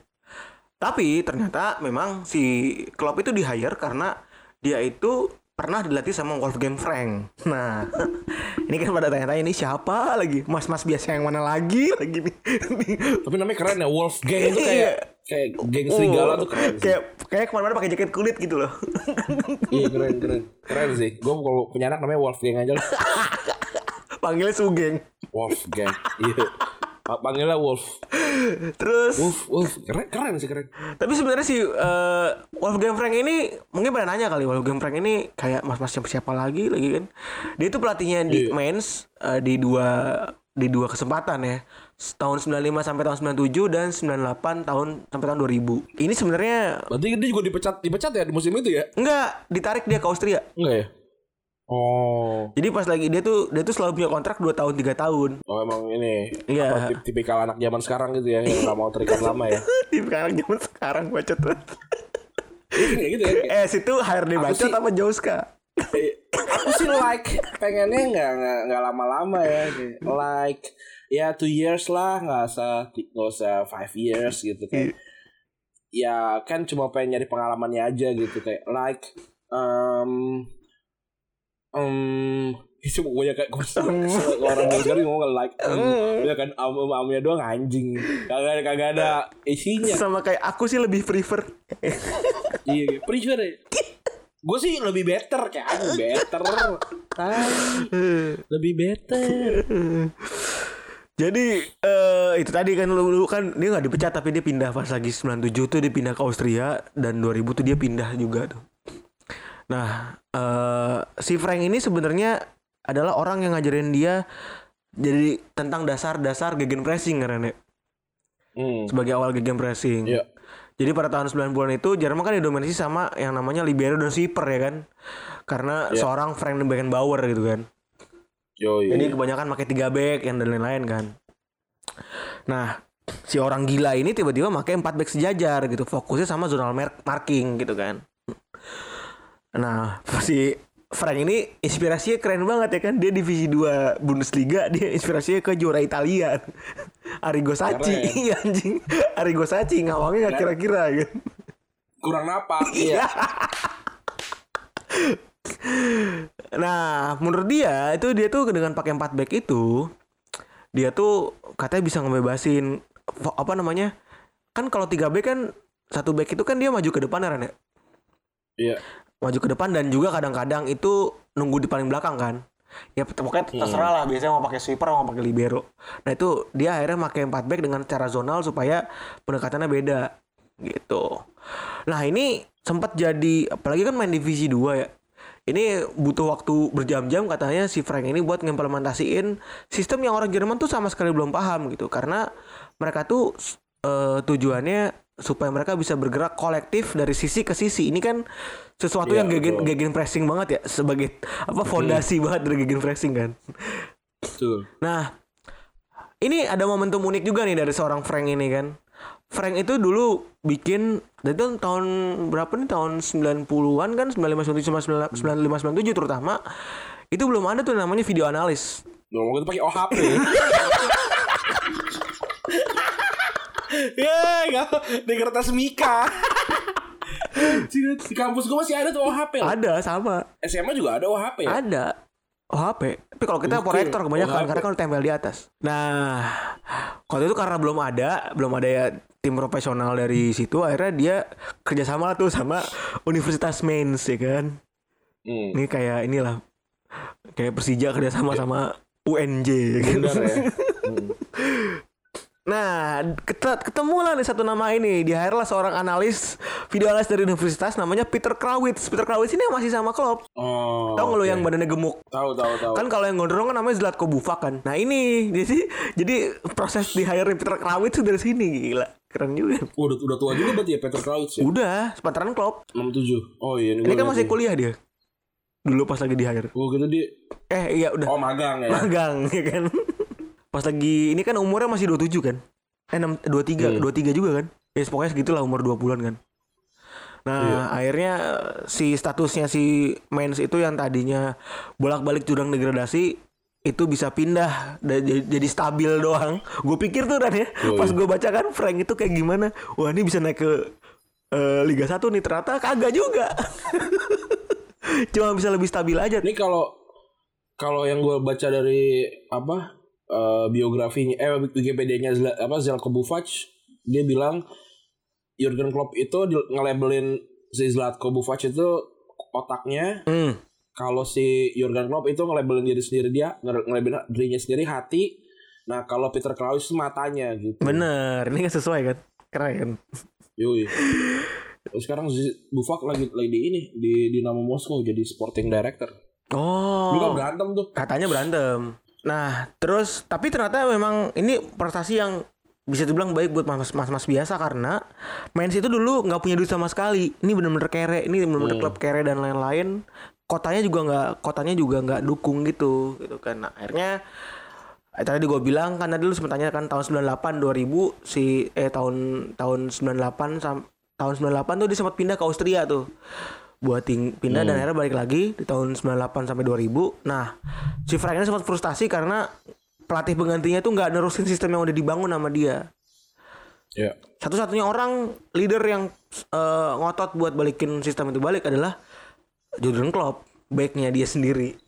Tapi ternyata memang si Klopp itu di hire karena dia itu pernah dilatih sama Wolfgang Frank. Nah, ini kan pada tanya-tanya ini siapa lagi? Mas-mas biasa yang mana lagi lagi nih? Tapi namanya keren ya, Wolfgang itu kayak kayak geng serigala tuh keren sih. Iya. Kayak kayak ke mana-mana pakai jaket kulit gitu loh. Iya keren keren keren sih. Gue kalau punya anak namanya Wolfgang aja lah. Panggilnya Sugeng. Wolfgang. Iya. Pa- Panggilnya Wolf. Terus Wolf, Wolf. Keren keren sih keren. tapi sebenarnya si eh, Wolfgang Frank ini mungkin pada nanya kali Wolfgang Frank ini kayak mas-mas siapa siapa lagi lagi kan. Dia itu pelatihnya di Iya. Mainz eh, di dua di dua kesempatan ya. Tahun 95 sampai tahun 97 dan 98 tahun sampai tahun 2000. Ini sebenarnya Berarti dia juga dipecat dipecat ya di musim itu ya? enggak ditarik dia ke Austria. Enggak ya? Oh. Jadi pas lagi dia tuh dia tuh selalu punya kontrak 2 tahun 3 tahun. Oh emang ini Iya. tip- tipikal anak zaman sekarang gitu ya yang gak mau terikat lama ya. Di sekarang zaman sekarang bacot. Iya gitu ya. Eh situ HRD bacot sih- apa Joska? aku sih like pengennya nggak nggak lama-lama ya like ya two years lah nggak usah nggak usah five years gitu kayak ya kan cuma pengen nyari pengalamannya aja gitu kayak like um um kayak gue orang sekarang ngomong like um, ya kan am am amnya doang anjing. Kagak ada kagak ada isinya. Sama kayak aku sih lebih prefer. Iya prefer ya. Gue sih lebih better kayak aku better. Tai. lebih better. Jadi eh itu tadi kan lu, lu kan dia nggak dipecat tapi dia pindah pas lagi 97 tuh dia pindah ke Austria dan 2000 tuh dia pindah juga tuh. Nah, eh si Frank ini sebenarnya adalah orang yang ngajarin dia jadi tentang dasar-dasar gegen pressing karena hmm. sebagai awal gegen pressing. Iya. Jadi pada tahun 90-an itu Jerman kan didominasi sama yang namanya libero dan sweeper ya kan. Karena Iya. seorang Frank Beckenbauer gitu kan. Yoi. Jadi kebanyakan pakai tiga back yang dan lain-lain kan. Nah, si orang gila ini tiba-tiba pakai empat back sejajar gitu, fokusnya sama zonal mar- marking gitu kan. Nah, si Frank ini inspirasinya keren banget ya kan. Dia divisi 2 Bundesliga, dia inspirasinya ke juara Italia. Arrigo Sacchi, iya anjing. Arrigo Sacchi ngawangnya nggak kira-kira gitu. kurang napak iya Nah, menurut dia itu dia tuh dengan pakai 4 back itu dia tuh katanya bisa ngebebasin apa namanya? Kan kalau 3 back kan satu back itu kan dia maju ke depan ya ya? iya Maju ke depan dan juga kadang-kadang itu nunggu di paling belakang kan. Ya pokoknya terserah lah biasanya mau pakai sweeper mau pakai libero. Nah, itu dia akhirnya pakai 4 back dengan cara zonal supaya pendekatannya beda gitu. Nah, ini sempat jadi apalagi kan main divisi 2 ya. Ini butuh waktu berjam-jam katanya si Frank ini buat ngimplementasiin sistem yang orang Jerman tuh sama sekali belum paham gitu karena mereka tuh eh, tujuannya supaya mereka bisa bergerak kolektif dari sisi ke sisi. Ini kan sesuatu Iya, yang gegen betul. gegen pressing banget ya sebagai apa fondasi banget dari gegen pressing kan. Betul. Nah, ini ada momentum unik juga nih dari seorang Frank ini kan. Frank itu dulu bikin itu tahun berapa nih tahun 90-an kan 95 97 95 97 terutama itu belum ada tuh namanya video analis. Belum tuh pakai OHP. ya, enggak di kertas Mika. di kampus gue masih ada tuh OHP. loh. Ada sama. SMA juga ada OHP ya? Ada. Oh HP. Tapi kalau kita proyektor kebanyakan Oh, HP. karena kan tempel di atas. Nah, waktu itu karena belum ada, belum ada ya tim profesional dari situ, akhirnya dia kerjasama tuh sama Universitas Mainz ya kan. Hmm. Ini kayak inilah kayak Persija kerjasama sama UNJ ya kan. Benar ya. Hmm. Nah, ket- ketemu lah nih satu nama ini. Di hire lah seorang analis video analis dari universitas namanya Peter Krawitz. Peter Krawitz ini yang masih sama klub. Oh. Tahu nggak lo yang badannya gemuk? Tahu tahu tahu. Kan kalau yang gondrong kan namanya Zlatko Bufak kan. Nah ini jadi jadi proses di hire Peter Krawitz dari sini gila. Keren juga. Oh, udah, udah tua juga berarti ya Peter Crouch ya? Udah, sepantaran klub. 67. Oh iya Ini kan masih kuliah dia. Dulu pas lagi di hire. Oh gitu dia. Eh iya udah. Oh magang ya. Magang ya kan. Pas lagi ini kan umurnya masih 27 kan. Eh 6, 23, Hmm. 23 juga kan. Ya pokoknya segitulah umur 20-an kan. Nah, Iya. akhirnya si statusnya si Mens itu yang tadinya bolak-balik jurang degradasi itu bisa pindah da- jadi, stabil doang. Gue pikir tuh kan ya, Yoi. pas gue baca kan Frank itu kayak gimana. Wah, ini bisa naik ke eh, Liga 1 nih ternyata kagak juga. Cuma bisa lebih stabil aja. Ini kalau kalau yang gue baca dari apa eh, biografinya eh Wikipedia-nya apa Zelko Bufac dia bilang Jurgen Klopp itu di- nge-labelin si Zlatko Bufac itu otaknya Hmm. kalau si Jurgen Klopp itu nge-labelin diri sendiri dia nge- nge-labelin dirinya sendiri hati nah kalau Peter Kraus itu matanya gitu Bener, ini kan sesuai kan? Keren. Yoi. Sekarang Buffak lagi lagi di ini di Dinamo Moskow jadi sporting director. Dulu kan Oh, berantem tuh. katanya berantem. Nah, terus tapi ternyata memang ini prestasi yang bisa dibilang baik buat mas-mas biasa karena Mainz itu dulu nggak punya duit sama sekali. Ini bener-bener kere, ini bener-bener klub kere dan lain-lain. Kotanya juga nggak, kotanya juga nggak dukung gitu, gitu kan. Nah, akhirnya eh, tadi gue bilang karena dulu sempat tanya kan tahun 98 2000 si eh tahun tahun 98 sam, tahun 98 tuh dia sempat pindah ke Austria tuh buat ting- pindah dan akhirnya balik lagi di tahun 98 sampai 2000 nah si Frank ini sempat frustasi karena pelatih penggantinya tuh nggak nerusin sistem yang udah dibangun sama dia Ya. satu-satunya orang leader yang eh, ngotot buat balikin sistem itu balik adalah Jurgen Klopp baiknya dia sendiri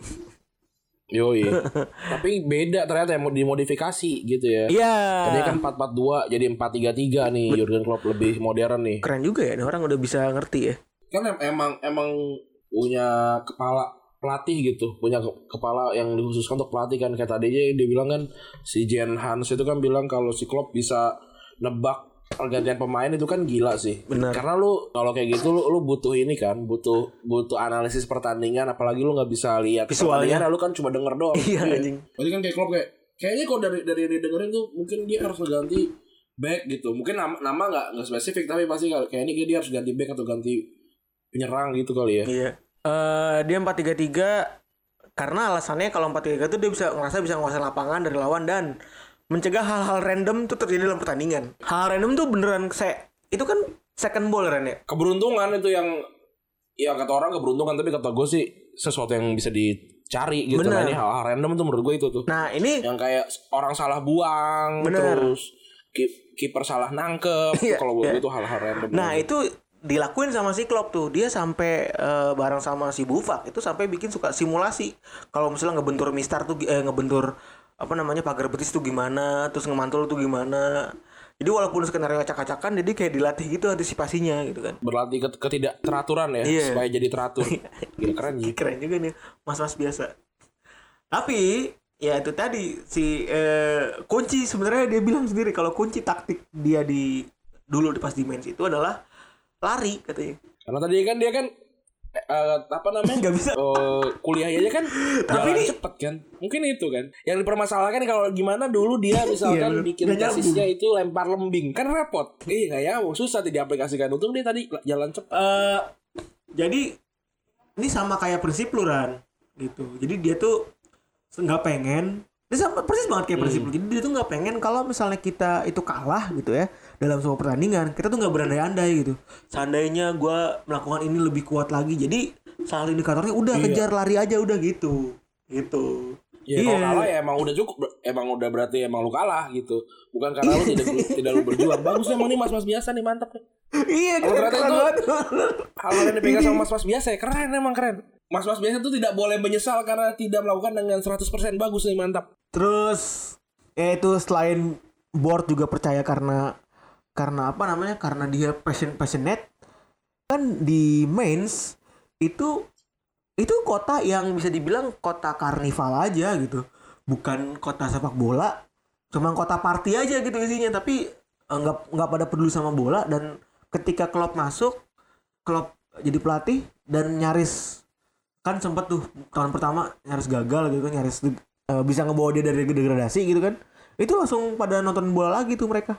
Yoi. Tapi beda ternyata yang dimodifikasi gitu ya. iya Tadi kan 442 jadi 433 nih Jurgen Klopp lebih modern nih. keren juga ya ini orang udah bisa ngerti ya Kan em- emang emang punya kepala pelatih gitu, punya ke- kepala yang dikhususkan untuk pelatih kan kayak tadi aja dia bilang kan si Jen Hans itu kan bilang kalau si Klopp bisa nebak pergantian pemain itu kan gila sih. Benar. Karena lu kalau kayak gitu lu, lu butuh ini kan, butuh butuh analisis pertandingan apalagi lu nggak bisa lihat Visualnya. pertandingan, lu kan cuma denger doang. Iya, anjing. Berarti kan kayak Klopp kayak kayaknya kalau dari dari yang didengerin tuh mungkin dia harus ganti back gitu. Mungkin nama nama nggak nggak spesifik tapi pasti kayak ini dia harus ganti back atau ganti penyerang gitu kali ya. Iya. Eh dia 433 karena alasannya kalau 433 itu dia bisa ngerasa bisa menguasai lapangan dari lawan dan mencegah hal-hal random tuh terjadi dalam pertandingan. Hal random tuh beneran saya itu kan second ball Ren ya. Keberuntungan itu yang ya kata orang keberuntungan tapi kata gue sih sesuatu yang bisa dicari gitu. Bener. Nah, ini hal-hal random tuh menurut gue itu tuh. Nah, ini yang kayak orang salah buang Bener. terus ki- kiper salah nangkep Iya, kalau buat iya. gue itu hal-hal random. Nah itu dilakuin sama si Klopp tuh dia sampai eh, bareng sama si Buffak itu sampai bikin suka simulasi kalau misalnya ngebentur mistar tuh eh, ngebentur apa namanya pagar betis tuh gimana terus ngemantul tuh gimana jadi walaupun skenario acak-acakan jadi kayak dilatih gitu antisipasinya gitu kan berlatih ke ketidak teraturan ya Iya. supaya jadi teratur. Gila keren ya. keren juga nih mas-mas biasa tapi ya itu tadi si eh, kunci sebenarnya dia bilang sendiri kalau kunci taktik dia di dulu di pas di Mainz itu adalah lari katanya Karena tadi kan dia kan eh, apa namanya? Nggak bisa. Eh, kuliah aja kan Tapi ini- cepet kan. Mungkin itu kan. Yang dipermasalahkan kalau gimana dulu dia misalkan bener. bikin basisnya itu lempar lembing kan repot. Iya nggak ya, susah tidak diaplikasikan. Untung dia tadi jalan cepet. Eh, jadi ini sama kayak prinsip lu Ran gitu jadi dia tuh nggak pengen ini sama persis banget kayak prinsip lu jadi dia tuh nggak pengen kalau misalnya kita itu kalah gitu ya dalam sebuah pertandingan kita tuh nggak berandai-andai gitu seandainya gua melakukan ini lebih kuat lagi jadi salah indikatornya udah kejar lari aja udah gitu gitu Ya kalau kalah ya emang udah cukup emang udah berarti emang lu kalah gitu. Bukan karena lu tidak tidak lu berjuang. Bagus emang nih mas-mas biasa nih mantap nih. iya Kalau keren, ternyata itu- banget Hal-hal yang dipegang sama mas-mas biasa ya keren emang keren. Mas-mas biasa itu tidak boleh menyesal karena tidak melakukan dengan 100% bagus nih mantap. Terus ya itu selain board juga percaya karena karena apa namanya? Karena dia passion passionate. Kan di mains itu itu kota yang bisa dibilang kota karnival aja gitu. Bukan kota sepak bola, cuman kota party aja gitu isinya. Tapi eh, nggak nggak pada peduli sama bola. Dan ketika klub masuk klub jadi pelatih dan nyaris kan sempat tuh tahun pertama nyaris gagal gitu kan nyaris eh, bisa ngebawa dia dari degradasi gitu kan. Itu langsung pada nonton bola lagi tuh mereka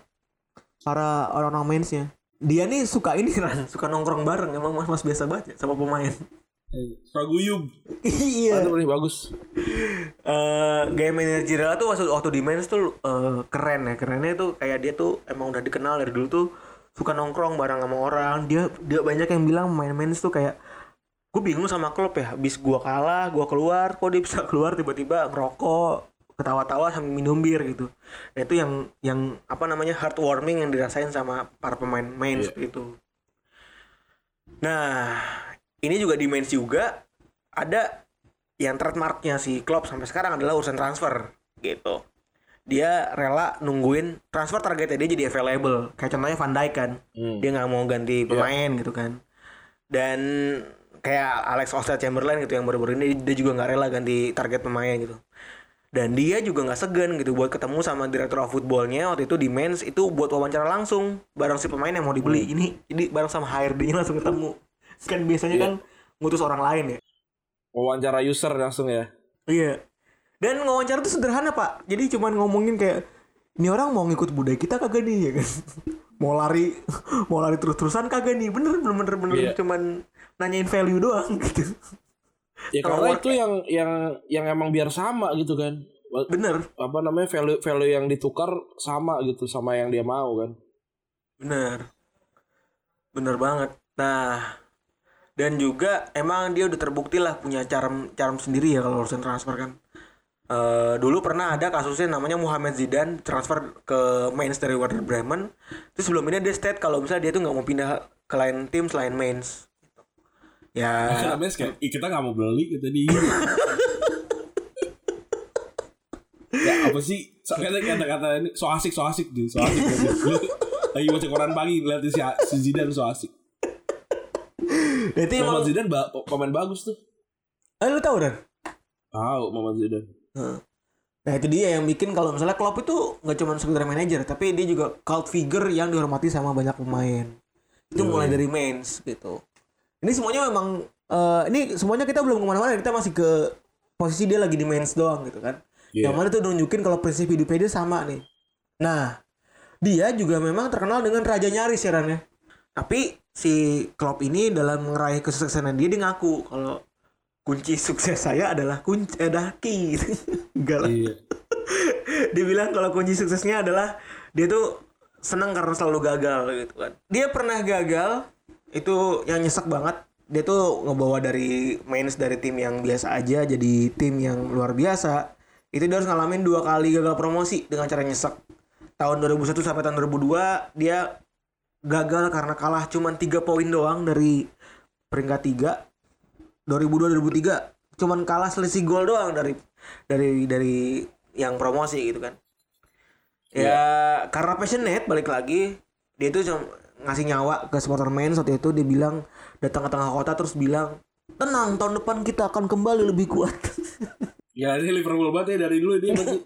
para orang-orang mainsnya. Dia nih suka ini kan suka nongkrong bareng. Emang mas mas biasa banget ya sama pemain. Raguyub. iya. Nih bagus. eh game manajerial tuh waktu waktu di mains tuh eh, keren ya. Kerennya tuh kayak dia tuh emang udah dikenal dari dulu tuh suka nongkrong bareng sama orang. Dia dia banyak yang bilang main mains tuh kayak gue bingung sama klub ya. Habis gua kalah gua keluar kok dia bisa keluar tiba-tiba ngerokok ketawa-tawa sambil minum bir gitu nah, itu yang yang apa namanya heartwarming yang dirasain sama para pemain mains itu nah ini juga di mains juga ada yang trademarknya si Klopp sampai sekarang adalah urusan transfer gitu. Dia rela nungguin transfer targetnya dia jadi available. Kayak contohnya Van Dijk kan. Hmm. Dia nggak mau ganti pemain gitu kan. Dan kayak Alex Oxlade-Chamberlain gitu yang baru-baru ini dia juga nggak rela ganti target pemain gitu. Dan dia juga nggak segan gitu buat ketemu sama direktur of footballnya waktu itu di Mens itu buat wawancara langsung bareng si pemain yang mau dibeli. Ini ini bareng sama HRD-nya langsung ketemu. Kan biasanya Iya. kan ngutus orang lain ya. Wawancara user langsung ya. Iya. Dan wawancara tuh sederhana pak. Jadi cuman ngomongin kayak ini orang mau ngikut budaya kita kagak nih ya kan? mau lari mau lari terus-terusan kagak nih? Bener bener bener, bener Iya. cuman nanyain value doang gitu. Ya Kalau karena itu yang yang yang emang biar sama gitu kan. Bener Apa namanya value value yang ditukar sama gitu sama yang dia mau kan. bener bener banget. Nah dan juga emang dia udah terbukti lah punya charm charm sendiri ya kalau urusan transfer kan. Eh, dulu pernah ada kasusnya namanya Muhammad Zidane transfer ke Mainz dari Werder Bremen. Terus sebelum ini dia state kalau misalnya dia tuh nggak mau pindah ke lain tim selain Mainz. Ya, kayak "Ih, kita nggak mau beli kata dia. ya apa sih? So, kata kata kata ini so asik so asik deh, so asik. Lu Lagi baca koran pagi ngeliatin si, si Zidane so asik. berarti emang. Muhammad Zidane ba pemain bagus tuh. Eh, lu tahu dan? Tahu Muhammad Zidane. Nah itu dia yang bikin kalau misalnya Klopp itu nggak cuma sekedar manajer, tapi dia juga cult figure yang dihormati sama banyak pemain. Itu mulai dari Mainz gitu. Ini semuanya memang eh, ini semuanya kita belum ke mana-mana, kita masih ke posisi dia lagi di Mainz doang gitu kan. Iya. Yang mana tuh nunjukin kalau prinsip hidupnya dia sama nih. Nah dia juga memang terkenal dengan raja nyaris ya Ran ya. Tapi si Klopp ini dalam meraih kesuksesan dia dia ngaku kalau kunci sukses saya adalah kunci adalah key. Enggak lah Iya. dia bilang kalau kunci suksesnya adalah dia tuh senang karena selalu gagal gitu kan. Dia pernah gagal itu yang nyesek banget. Dia tuh ngebawa dari Mainz dari tim yang biasa aja jadi tim yang luar biasa. Itu dia harus ngalamin dua kali gagal promosi dengan cara nyesek. Tahun 2001 sampai tahun 2002 dia gagal karena kalah cuman 3 poin doang dari peringkat 3 2002 2003 cuman kalah selisih gol doang dari dari dari yang promosi gitu kan ya karena passionate balik lagi dia itu cuma ngasih nyawa ke supporter main saat itu dia bilang datang ke tengah kota terus bilang tenang tahun depan kita akan kembali lebih kuat Ya ini Liverpool banget ya dari dulu dia berarti.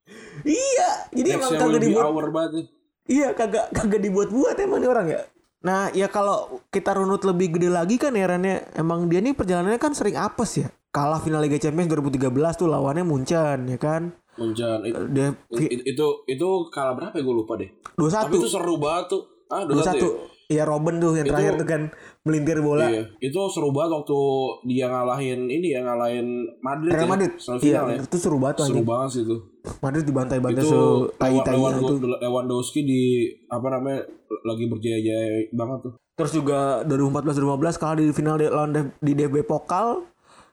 iya jadi emang Nextnya kagak dibuat our banget. ya. iya kagak kagak dibuat-buat emang nih orang ya Nah, ya kalau kita runut lebih gede lagi kan ya Ren, ya, emang dia nih perjalanannya kan sering apes ya. Kalah final Liga Champions 2013 tuh lawannya Munchen ya kan. Muncan itu, Dia itu itu kalah berapa ya gue lupa deh. 21 Tapi itu seru banget tuh. Ah, 21 ya? 21. Iya Robin tuh yang terakhir tuh kan melintir bola. Iya, itu seru banget waktu dia ngalahin ini ya ngalahin Madrid. Real ya, Madrid. Iya, ya. itu seru banget tuh Seru anjing. banget sih itu. Madrid dibantai-bantai Itu so tai-tai Lewan- itu. Lewandowski di apa namanya lagi berjaya-jaya banget tuh. Terus juga 2014-2015 kalah di final di, lawan di DB Pokal.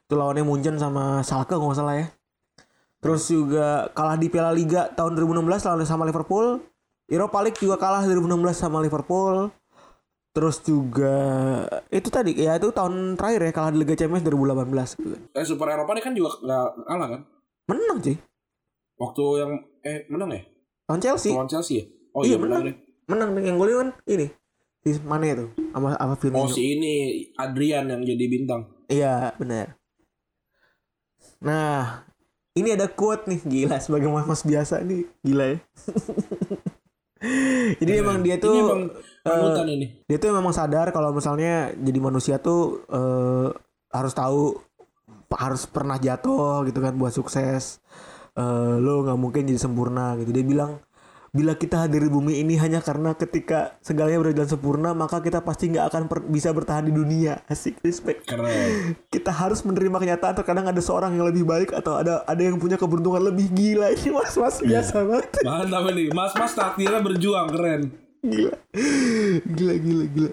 Itu lawannya Munchen sama Schalke kalau nggak salah ya. Terus juga kalah di Piala Liga tahun 2016 lawan sama Liverpool. Europa League juga kalah 2016 sama Liverpool. Terus juga itu tadi ya itu tahun terakhir ya kalah di Liga Champions 2018 gitu kan. Eh Super Eropa ini kan juga nggak kalah kan? Menang cuy. Waktu yang eh menang ya? Lawan Chelsea. Lawan Chelsea ya? Oh Iya, iya, menang menang. deh. Menang yang golnya kan ini. Si Mane tuh sama sama Firmino. Oh si ini Adrian yang jadi bintang. Iya benar. Nah ini ada quote nih gila sebagai mas-mas biasa nih gila ya. Jadi emang dia tuh ini emang panutan ini. dia tuh memang sadar kalau misalnya jadi manusia tuh eh, harus tahu harus pernah jatuh gitu kan buat sukses. Eh, lo nggak mungkin jadi sempurna gitu. Dia bilang bila kita hadir di bumi ini hanya karena ketika segalanya berjalan sempurna maka kita pasti nggak akan per- bisa bertahan di dunia. Asik respect. Keren. kita harus menerima kenyataan terkadang ada seorang yang lebih baik atau ada ada yang punya keberuntungan lebih gila. Ini mas mas biasa banget. Mantap ini. Mas-mas takdirnya berjuang keren. gila. Gila gila gila.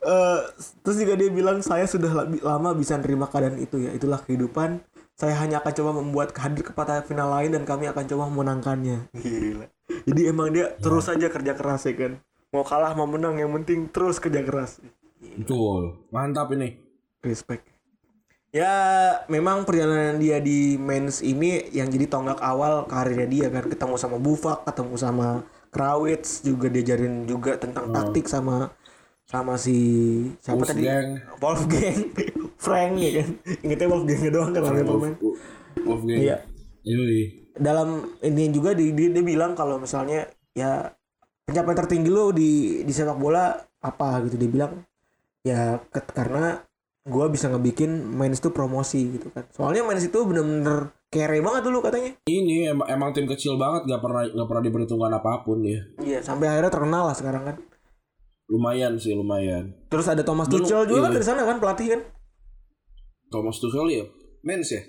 Eh, terus juga dia bilang saya sudah lama bisa menerima keadaan itu ya. Itulah kehidupan. Saya hanya akan coba membuat hadir kepada final lain dan kami akan coba memenangkannya. Gila jadi emang dia terus saja kerja keras ya kan mau kalah mau menang yang penting terus kerja keras Betul. Mantap ini. respect ya memang perjalanan dia di mens ini yang jadi tonggak awal karirnya dia kan ketemu sama Buffak ketemu sama Krawitz juga diajarin juga tentang taktik sama sama si siapa tadi Wolfgang. Wolfgang Frank ya kan ingetnya Wolfgang doang kan namanya pemain Wolf- Wolfgang. Iya. Yoi. Dalam ini juga di, dia, dia bilang kalau misalnya ya pencapaian tertinggi lo di di sepak bola apa gitu dia bilang ya ke- karena gua bisa ngebikin Mainz itu promosi gitu kan soalnya Mainz itu bener-bener kere banget dulu katanya Ini emang, emang tim kecil banget gak pernah gak pernah diperhitungkan apa pun dia. iya sampai akhirnya terkenal lah sekarang kan Lumayan sih lumayan. terus ada Thomas Tuchel juga kan iya. dari sana kan pelatih kan Thomas Tuchel ya. Mens ya.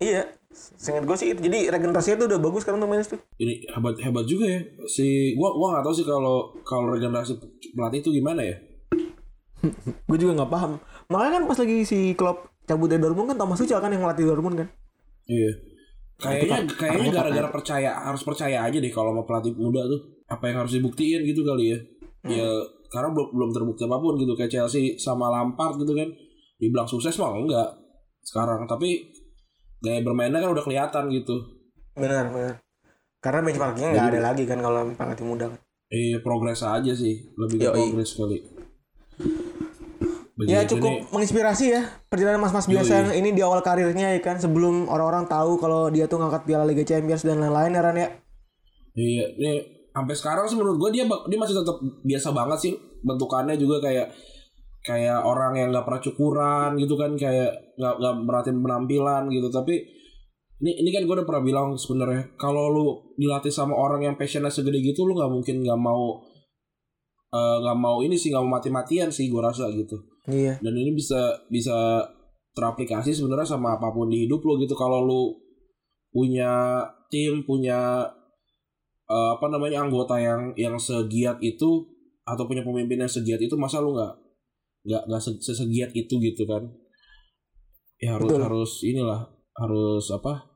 Iya Seingat gue sih itu jadi regenerasinya tuh udah bagus sekarang tuh Mainz tuh Ini hebat hebat juga ya. Si gua gua nggak tahu sih kalau kalau regenerasi pelatih itu gimana ya. gue juga nggak paham makanya kan pas lagi si Klopp cabut dari Dortmund kan Thomas Tuchel kan yang ngelatih Dortmund kan Iya. Kayaknya kan- kayaknya gara-gara percaya harus percaya aja deh kalau mau pelatih muda tuh apa yang harus dibuktiin gitu kali ya. Ya karena belum belum terbukti apa pun gitu kayak Chelsea sama Lampard gitu kan. Dibilang sukses mah enggak sekarang tapi gaya bermainnya kan udah kelihatan gitu. benar benar karena benchmarkingnya nggak ada lagi kan kalau pelatih muda kan Eh progres aja sih lebih ke progres kali. Ya Begitu cukup nih. menginspirasi ya perjalanan mas-mas biasa yang ini di awal karirnya ya kan sebelum orang-orang tahu kalau dia tuh ngangkat Piala Liga Champions dan lain-lain ya Ran ya. Iya, ini sampai sekarang sih menurut gue dia dia masih tetap biasa banget sih bentukannya juga kayak kayak orang yang nggak pernah cukuran gitu kan kayak nggak nggak merhatiin penampilan gitu. Tapi ini ini kan gue udah pernah bilang sebenarnya kalau lu dilatih sama orang yang passionnya segede gitu lu nggak mungkin nggak mau eh, nggak mau ini sih nggak mau mati-matian sih gue rasa gitu. Iya. dan ini bisa bisa teraplikasi sebenarnya sama apa pun di hidup lo gitu. Kalau lu punya tim punya eh, apa namanya anggota yang yang segiat itu atau punya pemimpin yang segiat itu masa lu nggak nggak nggak se- sesegiat itu gitu kan ya harus Betul. harus inilah harus apa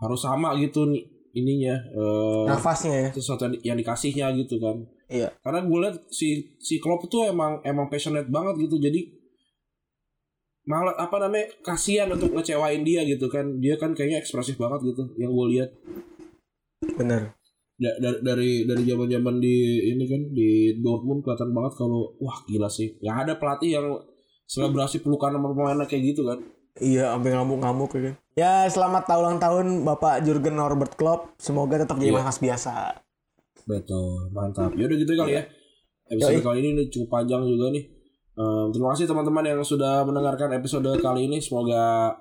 harus sama gitu nih ininya eh, Nafasnya ya. sesuatu yang, yang dikasihnya gitu kan Iya. karena gue liat si si Klopp tuh emang emang passionate banget gitu jadi malah apa namanya kasihan untuk ngecewain dia gitu kan dia kan kayaknya ekspresif banget gitu yang gue lihat Benar. Da- dari dari dari zaman zaman di ini kan di Dortmund kelihatan banget kalau wah gila sih nggak ada pelatih yang selebrasi pelukan sama pemainnya kayak gitu kan Iya, sampai ngamuk-ngamuk ya kan. Ya, selamat tahun ulang tahun Bapak Jurgen Norbert Klopp. Semoga tetap jadi Iya. biasa. betul mantap ya udah gitu kali ya episode Yoi. kali ini cukup panjang juga nih. Eh, terima kasih teman-teman yang sudah mendengarkan episode kali ini. Semoga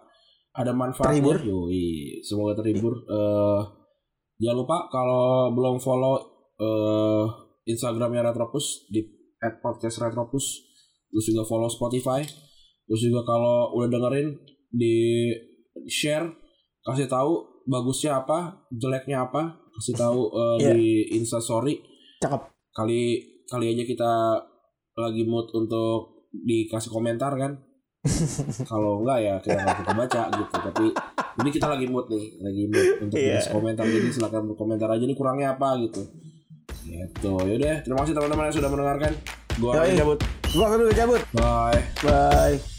ada manfaatnya. Terhibur. Yoi, semoga terhibur. Eh, jangan lupa kalau belum follow eh, Instagramnya Retropus di @podcastretropus. Terus juga follow Spotify. Terus juga kalau udah dengerin di share, kasih tahu bagusnya apa, jeleknya apa, kasih tahu eh, Iya. di Insta Story Cakep. kali kali aja kita lagi mood untuk dikasih komentar kan kalau enggak ya kita nggak kita baca gitu tapi ini kita lagi mood nih lagi mood untuk dikasih komentar. Jadi silakan berkomentar aja nih kurangnya apa gitu. Gitu. Yaudah terima kasih teman-teman yang sudah mendengarkan. Gua Yoi. cabut Gua akan cabut. bye. Bye.